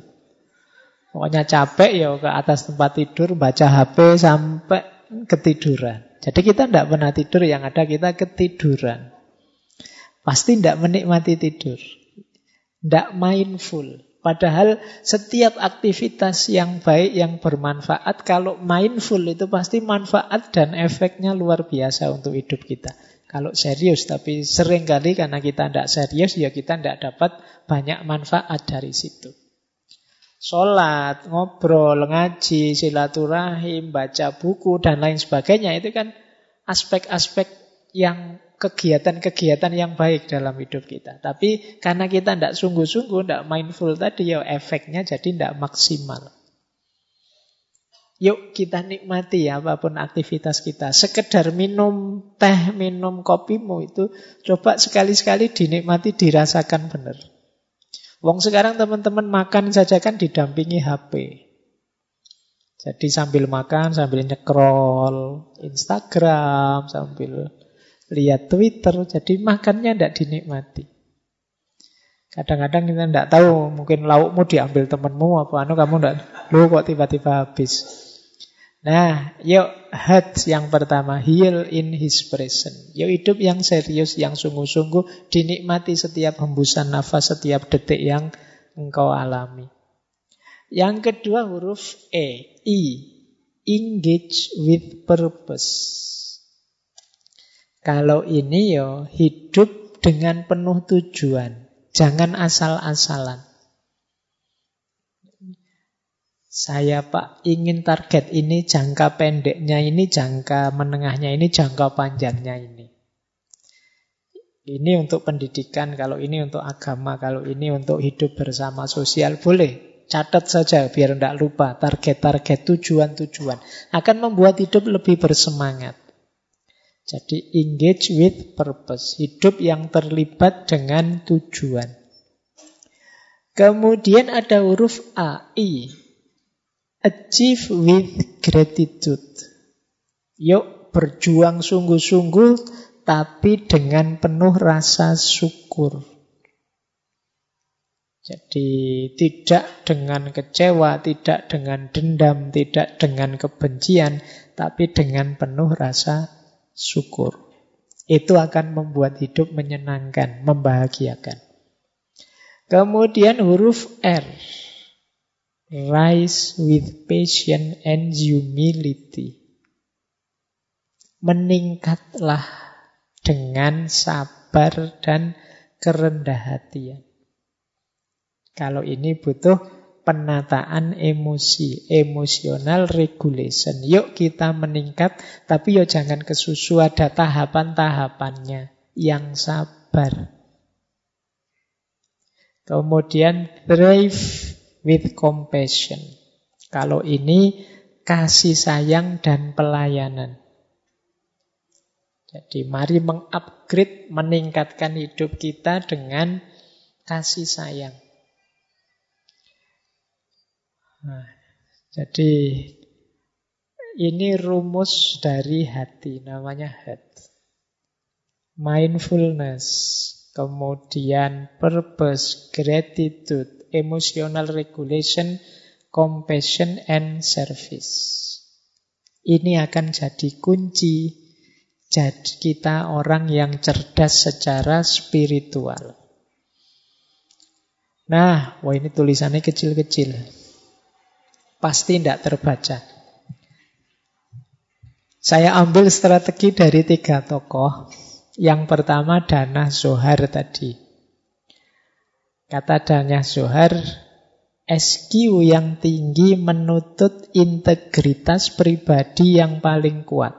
Pokoknya capek ya ke atas tempat tidur, baca HP sampai ketiduran. Jadi kita tidak pernah tidur, yang ada kita ketiduran. Pasti tidak menikmati tidur. Tidak mindful. Padahal setiap aktivitas yang baik, yang bermanfaat, kalau mindful itu pasti manfaat dan efeknya luar biasa untuk hidup kita. Kalau serius, tapi sering kali karena kita tidak serius, ya kita tidak dapat banyak manfaat dari situ. Sholat, ngobrol, ngaji, silaturahim, baca buku, dan lain sebagainya, itu kan aspek-aspek yang kegiatan-kegiatan yang baik dalam hidup kita. Tapi karena kita tidak sungguh-sungguh, tidak mindful tadi, ya efeknya jadi tidak maksimal. Yuk kita nikmati ya apa pun aktivitas kita. Sekedar minum teh, minum kopimu itu coba sekali-sekali dinikmati, dirasakan benar. Wong sekarang teman-teman makan saja kan didampingi HP. Jadi sambil makan, sambil nyekrol Instagram, sambil lihat Twitter, jadi makannya tidak dinikmati. Kadang-kadang kita tidak tahu, mungkin laukmu diambil temanmu apa anu kamu tidak, lu kok tiba-tiba habis. Nah, yuk head yang pertama, heal in his presence. Yuk hidup yang serius, yang sungguh-sungguh, dinikmati setiap hembusan nafas, setiap detik yang engkau alami. Yang kedua huruf E, I, engage with purpose. Kalau ini yo hidup dengan penuh tujuan. Jangan asal-asalan. Saya Pak ingin target ini jangka pendeknya ini, jangka menengahnya ini, jangka panjangnya ini. Ini untuk pendidikan, kalau ini untuk agama, kalau ini untuk hidup bersama sosial, boleh. Catat saja biar tidak lupa target-target tujuan-tujuan. Akan membuat hidup lebih bersemangat. Jadi engage with purpose, hidup yang terlibat dengan tujuan. Kemudian ada huruf A, I. Achieve with gratitude. Yuk berjuang sungguh-sungguh, tapi dengan penuh rasa syukur. Jadi tidak dengan kecewa, tidak dengan dendam, tidak dengan kebencian, tapi dengan penuh rasa syukur. Itu akan membuat hidup menyenangkan, membahagiakan. Kemudian huruf R. Rise with patience and humility. Meningkatlah dengan sabar dan kerendah hatian. Kalau ini butuh penataan emosi, emotional regulation. Yuk kita meningkat, tapi yuk jangan kesusu, ada tahapan-tahapannya yang sabar. Kemudian thrive with compassion. Kalau ini kasih sayang dan pelayanan. Jadi mari mengupgrade, meningkatkan hidup kita dengan kasih sayang. Nah, jadi ini rumus dari hati, namanya head. Mindfulness, kemudian purpose, gratitude, emotional regulation, compassion, and service. Ini akan jadi kunci jadi kita orang yang cerdas secara spiritual. Nah, wah ini tulisannya kecil-kecil pasti tidak terbaca. Saya ambil strategi dari tiga tokoh. Yang pertama Dana Zohar tadi. Kata Dana Zohar, SQ yang tinggi menuntut integritas pribadi yang paling kuat.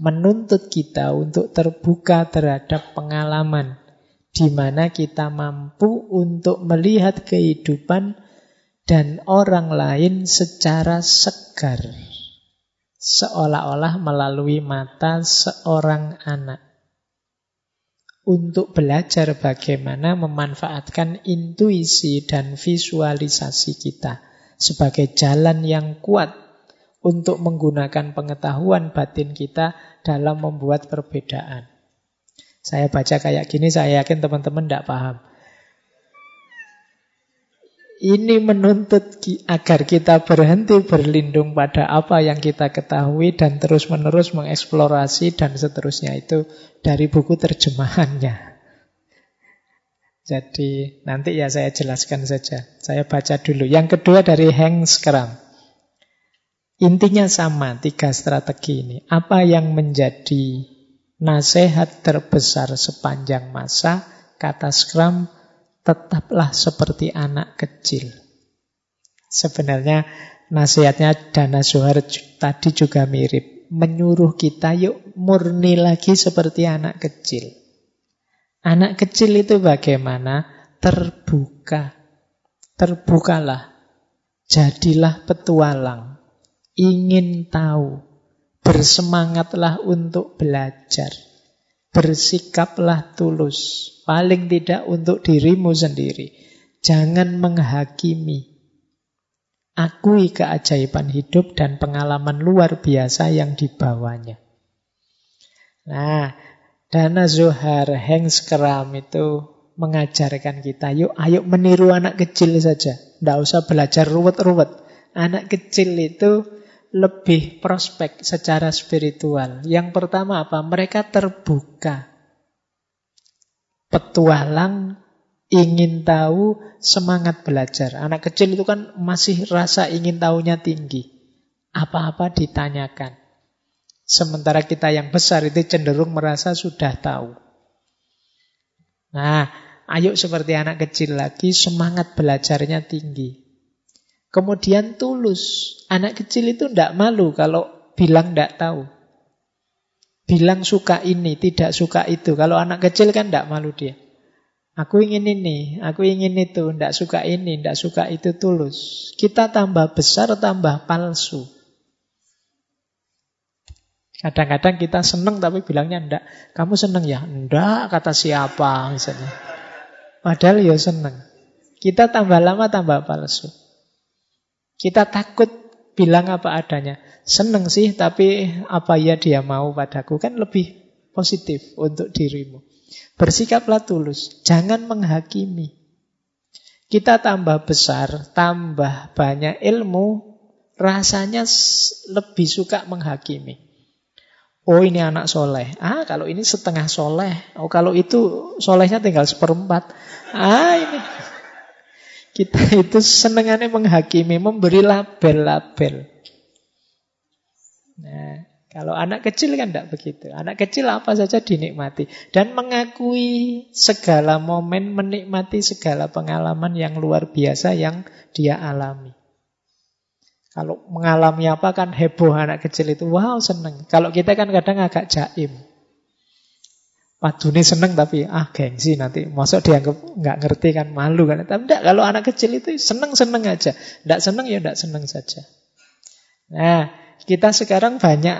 Menuntut kita untuk terbuka terhadap pengalaman di mana kita mampu untuk melihat kehidupan dan orang lain secara segar, seolah-olah melalui mata seorang anak. Untuk belajar bagaimana memanfaatkan intuisi dan visualisasi kita sebagai jalan yang kuat untuk menggunakan pengetahuan batin kita dalam membuat perbedaan. Saya baca kayak gini, saya yakin teman-teman tidak paham. Ini menuntut agar kita berhenti berlindung pada apa yang kita ketahui dan terus-menerus mengeksplorasi dan seterusnya itu dari buku terjemahannya. Jadi nanti ya saya jelaskan saja. Saya baca dulu. Yang kedua dari Heng Skram. Intinya sama tiga strategi ini. Apa yang menjadi nasihat terbesar sepanjang masa? Kata Skram, tetaplah seperti anak kecil. Sebenarnya nasihatnya Dana Zuhar tadi juga mirip. Menyuruh kita yuk murni lagi seperti anak kecil. Anak kecil itu bagaimana? Terbuka. Terbukalah. Jadilah petualang. Ingin tahu. Bersemangatlah untuk belajar. Bersikaplah tulus. Paling tidak untuk dirimu sendiri. Jangan menghakimi. Akui keajaiban hidup dan pengalaman luar biasa yang dibawanya. Nah, Dana Zohar, Hanks Kram itu mengajarkan kita, yuk ayo meniru anak kecil saja. Tidak usah belajar ruwet-ruwet. Anak kecil itu lebih prospek secara spiritual. Yang pertama apa? Mereka terbuka petualang, ingin tahu, semangat belajar. Anak kecil itu kan masih rasa ingin tahunya tinggi. Apa-apa ditanyakan. Sementara kita yang besar itu cenderung merasa sudah tahu. Nah, ayo seperti anak kecil lagi, semangat belajarnya tinggi. Kemudian tulus. Anak kecil itu tidak malu kalau bilang tidak tahu. Bilang suka ini, tidak suka itu. Kalau anak kecil kan tidak malu dia. Aku ingin ini, aku ingin itu, tidak suka ini, tidak suka itu tulus. Kita tambah besar, tambah palsu. Kadang-kadang kita seneng tapi bilangnya ndak. Kamu seneng ya? Ndak, kata siapa misalnya. Padahal ya seneng. Kita tambah lama tambah palsu. Kita takut bilang apa adanya. Seneng sih, tapi apa ya dia mau padaku kan lebih positif untuk dirimu. Bersikaplah tulus, jangan menghakimi. Kita tambah besar, tambah banyak ilmu, rasanya lebih suka menghakimi. Oh ini anak soleh. Ah kalau ini setengah soleh. Oh kalau itu solehnya tinggal seperempat. Ah ini. Kita itu senengannya menghakimi, memberi label-label. Nah, kalau anak kecil kan tidak begitu. Anak kecil apa saja dinikmati. Dan mengakui segala momen, menikmati segala pengalaman yang luar biasa yang dia alami. Kalau mengalami apa kan heboh anak kecil itu. Wow seneng. Kalau kita kan kadang agak jaim. Padune seneng tapi ah gengsi nanti masuk dianggap nggak ngerti kan malu kan. Tapi enggak, kalau anak kecil itu seneng-seneng aja. Enggak seneng ya enggak seneng saja. Nah, kita sekarang banyak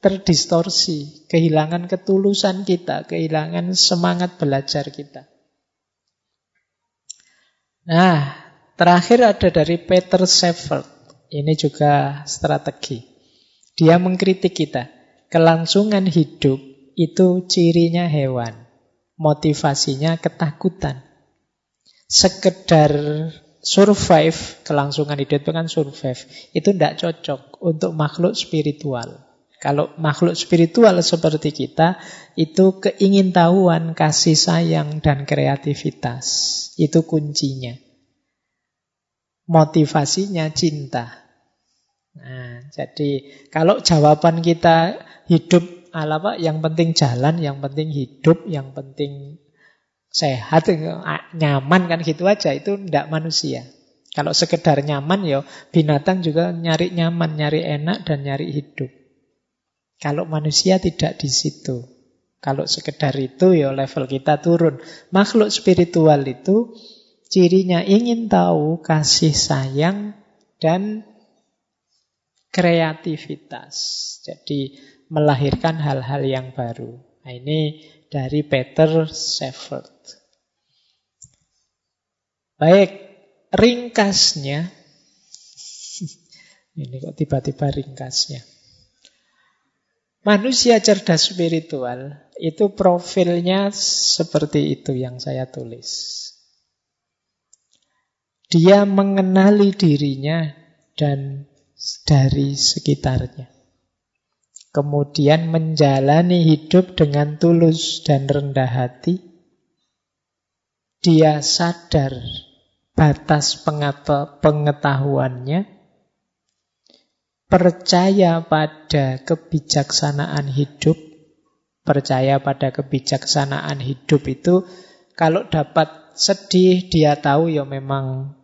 terdistorsi, kehilangan ketulusan kita, kehilangan semangat belajar kita. Nah, terakhir ada dari Peter Sheffield. Ini juga strategi. Dia mengkritik kita. Kelangsungan hidup itu cirinya hewan. Motivasinya ketakutan. Sekedar survive, kelangsungan hidup itu kan survive. Itu tidak cocok untuk makhluk spiritual. Kalau makhluk spiritual seperti kita, itu keingintahuan, kasih sayang, dan kreativitas. Itu kuncinya. Motivasinya cinta. Nah, jadi kalau jawaban kita hidup ala apa? Yang penting jalan, yang penting hidup, yang penting sehat, nyaman kan gitu aja. Itu tidak manusia. Kalau sekedar nyaman ya binatang juga nyari nyaman, nyari enak dan nyari hidup. Kalau manusia tidak di situ. Kalau sekedar itu ya level kita turun. Makhluk spiritual itu cirinya ingin tahu, kasih sayang dan kreativitas. Jadi melahirkan hal-hal yang baru. Nah, ini dari Peter Sheffield. Baik, ringkasnya. Ini kok tiba-tiba ringkasnya. Manusia cerdas spiritual itu profilnya seperti itu yang saya tulis. Dia mengenali dirinya dan dari sekitarnya. Kemudian menjalani hidup dengan tulus dan rendah hati. Dia sadar batas pengetahuannya. Percaya pada kebijaksanaan hidup. Percaya pada kebijaksanaan hidup itu kalau dapat sedih dia tahu ya memang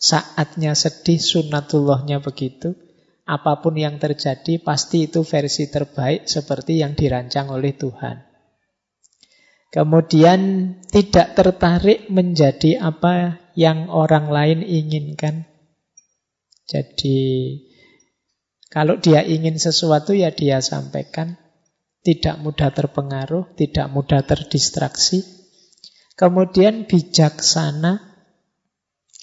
saatnya sedih sunatullahnya begitu. Apa pun yang terjadi pasti itu versi terbaik seperti yang dirancang oleh Tuhan. Kemudian tidak tertarik menjadi apa yang orang lain inginkan. Jadi kalau dia ingin sesuatu ya dia sampaikan. Tidak mudah terpengaruh, tidak mudah terdistraksi. Kemudian bijaksana,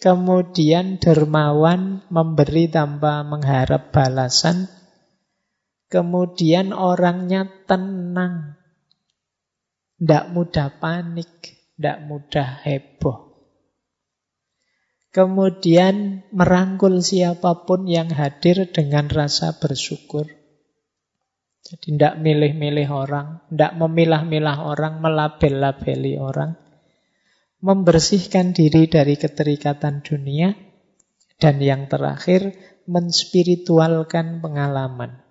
Kemudian dermawan memberi tanpa mengharap balasan. Kemudian orangnya tenang. Tidak mudah panik, tidak mudah heboh. Kemudian merangkul siapa pun yang hadir dengan rasa bersyukur. Jadi tidak milih-milih orang, tidak memilah-milah orang, melabel-labeli orang membersihkan diri dari keterikatan dunia, dan yang terakhir, menspiritualkan pengalaman.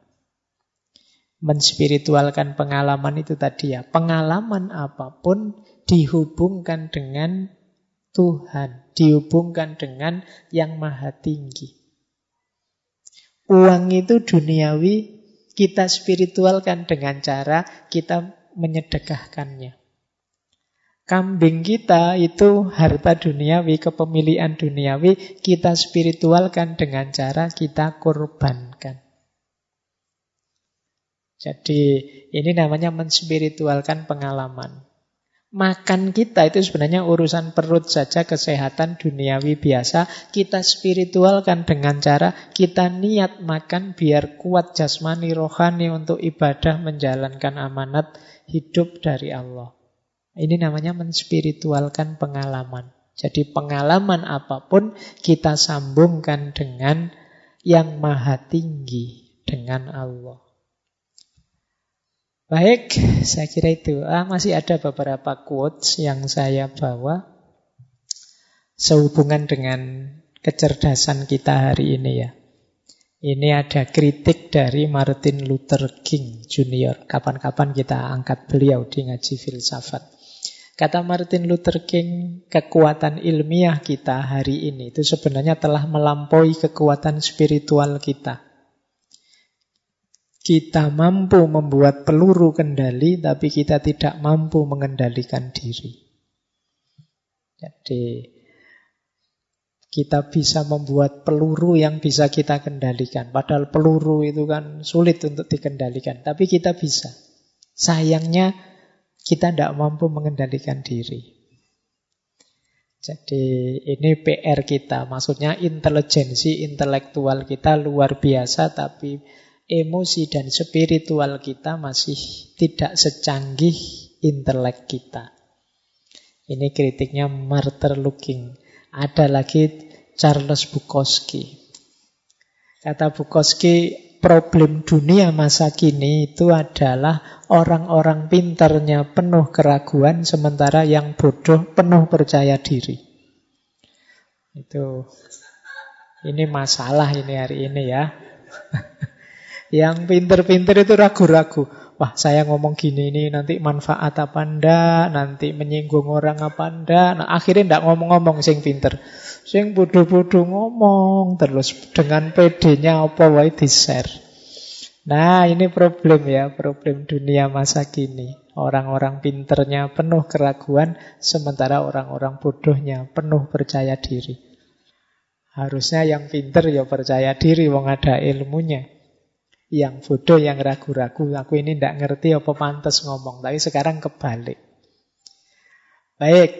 Menspiritualkan pengalaman itu tadi ya, pengalaman apa pun dihubungkan dengan Tuhan, dihubungkan dengan yang maha tinggi. Uang itu duniawi, kita spiritualkan dengan cara kita menyedekahkannya. Kambing kita itu harta duniawi, kepemilikan duniawi, kita spiritualkan dengan cara kita korbankan. Jadi ini namanya menspiritualkan pengalaman. Makan kita itu sebenarnya urusan perut saja, kesehatan duniawi biasa. Kita spiritualkan dengan cara kita niat makan biar kuat jasmani rohani untuk ibadah menjalankan amanat hidup dari Allah. Ini namanya menspiritualkan pengalaman. Jadi pengalaman apa pun kita sambungkan dengan yang maha tinggi, dengan Allah. Baik, saya kira itu. Ah, masih ada beberapa quotes yang saya bawa sehubungan dengan kecerdasan kita hari ini ya. Ini ada kritik dari Martin Luther King Jr. Kapan-kapan kita angkat beliau di ngaji filsafat. Kata Martin Luther King, kekuatan ilmiah kita hari ini itu sebenarnya telah melampaui kekuatan spiritual kita. Kita mampu membuat peluru kendali, tapi kita tidak mampu mengendalikan diri. Jadi, kita bisa membuat peluru yang bisa kita kendalikan. Padahal peluru itu kan sulit untuk dikendalikan, tapi kita bisa. Sayangnya, kita tidak mampu mengendalikan diri. Jadi ini PR kita, maksudnya intelijensi intelektual kita luar biasa, tapi emosi dan spiritual kita masih tidak secanggih intelek kita. Ini kritiknya Martin Looking. Ada lagi Charles Bukowski. Kata Bukowski, problem dunia masa kini itu adalah orang-orang pinternya penuh keraguan, sementara yang bodoh penuh percaya diri. Itu ini masalah ini hari ini ya. Yang pinter-pinter itu ragu-ragu. Wah, saya ngomong gini ini nanti manfaat apa ndak, nanti menyinggung orang apa ndak. Nah, akhirnya ndak ngomong-ngomong sing pinter. Sing bodoh-bodoh ngomong terus dengan PD-nya apa wae di-share. Nah, ini problem ya, problem dunia masa kini. Orang-orang pinternya penuh keraguan, sementara orang-orang bodohnya penuh percaya diri. Harusnya yang pinter ya percaya diri, wong ada ilmunya yang bodoh, yang ragu-ragu. Aku ini tidak ngerti apa pantas ngomong. Tapi sekarang kebalik. Baik,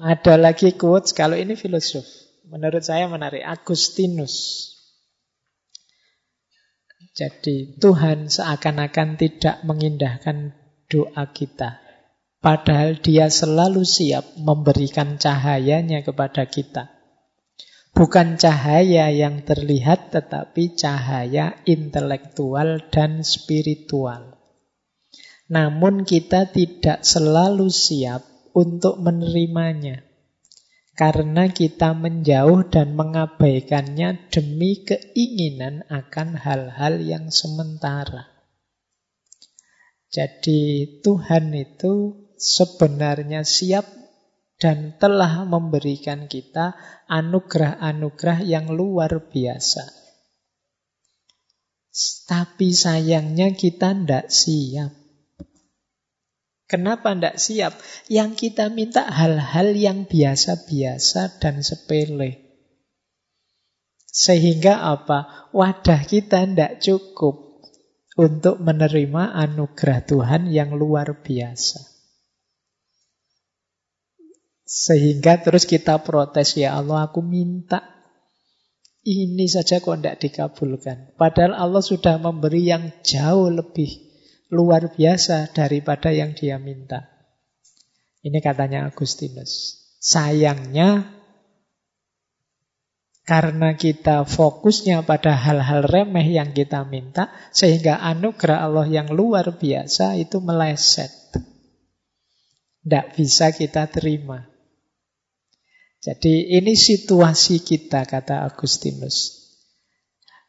ada lagi quotes. Kalau ini filosof. Menurut saya menarik. Agustinus. Jadi Tuhan seakan-akan tidak mengindahkan doa kita. Padahal dia selalu siap memberikan cahayanya kepada kita. Bukan cahaya yang terlihat, tetapi cahaya intelektual dan spiritual. Namun, kita tidak selalu siap untuk menerimanya, karena kita menjauh dan mengabaikannya demi keinginan akan hal-hal yang sementara. Jadi, Tuhan itu sebenarnya siap dan telah memberikan kita anugerah-anugerah yang luar biasa. Tapi sayangnya kita tidak siap. Kenapa tidak siap? Yang kita minta hal-hal yang biasa-biasa dan sepele. Sehingga apa? Wadah kita tidak cukup untuk menerima anugerah Tuhan yang luar biasa. Sehingga terus kita protes, ya Allah aku minta ini saja kok tidak dikabulkan. Padahal Allah sudah memberi yang jauh lebih luar biasa daripada yang dia minta. Ini katanya Agustinus. Sayangnya karena kita fokusnya pada hal-hal remeh yang kita minta, sehingga anugerah Allah yang luar biasa itu meleset. Tidak bisa kita terima. Jadi ini situasi kita, kata Agustinus.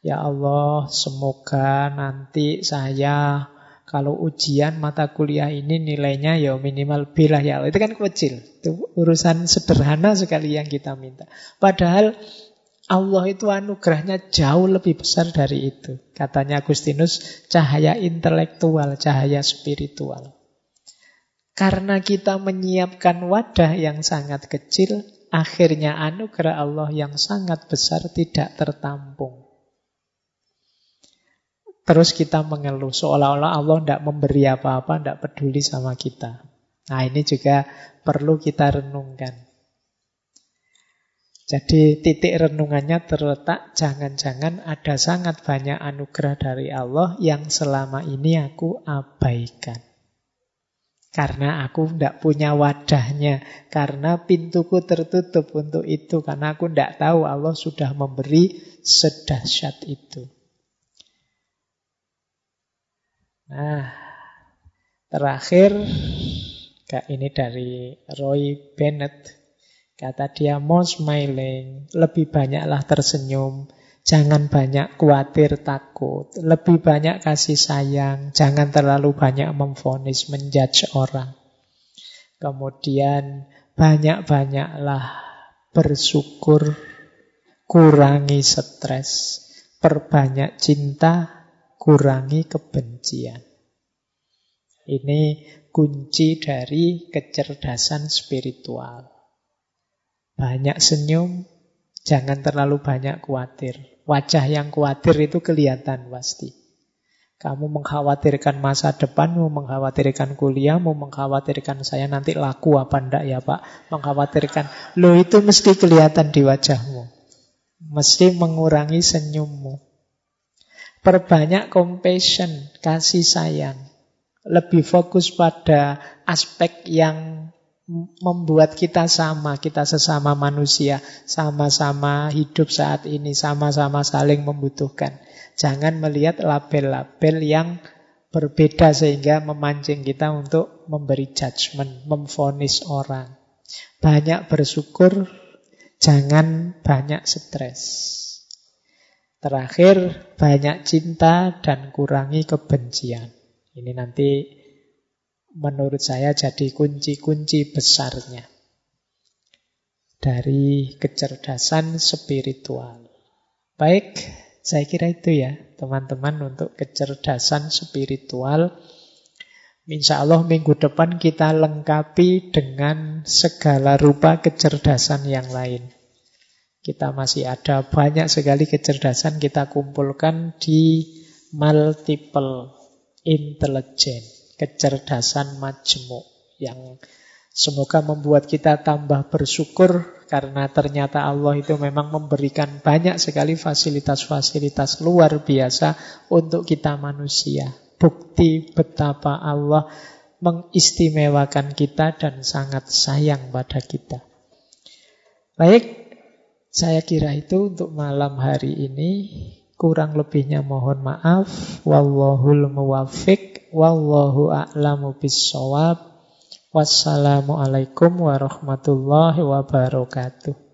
Ya Allah, semoga nanti saya kalau ujian mata kuliah ini nilainya ya minimal B lah ya. Itu kan kecil. Itu urusan sederhana sekali yang kita minta. Padahal Allah itu anugerahnya jauh lebih besar dari itu. Katanya Agustinus, cahaya intelektual, cahaya spiritual. Karena kita menyiapkan wadah yang sangat kecil, akhirnya anugerah Allah yang sangat besar tidak tertampung. Terus kita mengeluh seolah-olah Allah tidak memberi apa-apa, tidak peduli sama kita. Nah ini juga perlu kita renungkan. Jadi titik renungannya terletak jangan-jangan ada sangat banyak anugerah dari Allah yang selama ini aku abaikan. Karena aku tidak punya wadahnya. Karena pintuku tertutup untuk itu. Karena aku tidak tahu Allah sudah memberi sedahsyat itu. Nah, terakhir, ini dari Roy Bennett. Kata dia, more smiling, lebih banyaklah tersenyum, jangan banyak khawatir, takut, lebih banyak kasih sayang, jangan terlalu banyak memfonis, menjudge orang. Kemudian banyak-banyaklah bersyukur, kurangi stres, perbanyak cinta, kurangi kebencian. Ini kunci dari kecerdasan spiritual. Banyak senyum, jangan terlalu banyak khawatir. Wajah yang khawatir itu kelihatan pasti. Kamu mengkhawatirkan masa depanmu, mengkhawatirkan kuliahmu, mengkhawatirkan saya nanti laku apa ndak ya Pak. Mengkhawatirkan, lo itu mesti kelihatan di wajahmu. Mesti mengurangi senyummu. Perbanyak compassion, kasih sayang. Lebih fokus pada aspek yang membuat kita sama, kita sesama manusia, sama-sama hidup saat ini, sama-sama saling membutuhkan. Jangan melihat label-label yang berbeda sehingga memancing kita untuk memberi judgement, memfonis orang. Banyak bersyukur, jangan banyak stres. Terakhir, banyak cinta dan kurangi kebencian. Ini nanti menurut saya jadi kunci-kunci besarnya dari kecerdasan spiritual. Baik, saya kira itu ya teman-teman untuk kecerdasan spiritual. Insya Allah minggu depan kita lengkapi dengan segala rupa kecerdasan yang lain. Kita masih ada banyak sekali kecerdasan kita kumpulkan di multiple intelligence kecerdasan majemuk yang semoga membuat kita tambah bersyukur karena ternyata Allah itu memang memberikan banyak sekali fasilitas-fasilitas luar biasa untuk kita manusia. Bukti betapa Allah mengistimewakan kita dan sangat sayang pada kita. Baik, saya kira itu untuk malam hari ini. Kurang lebihnya mohon maaf. Wallahul muwafiq. Wallahu a'lamu bisawab. Wassalamualaikum warahmatullahi wabarakatuh.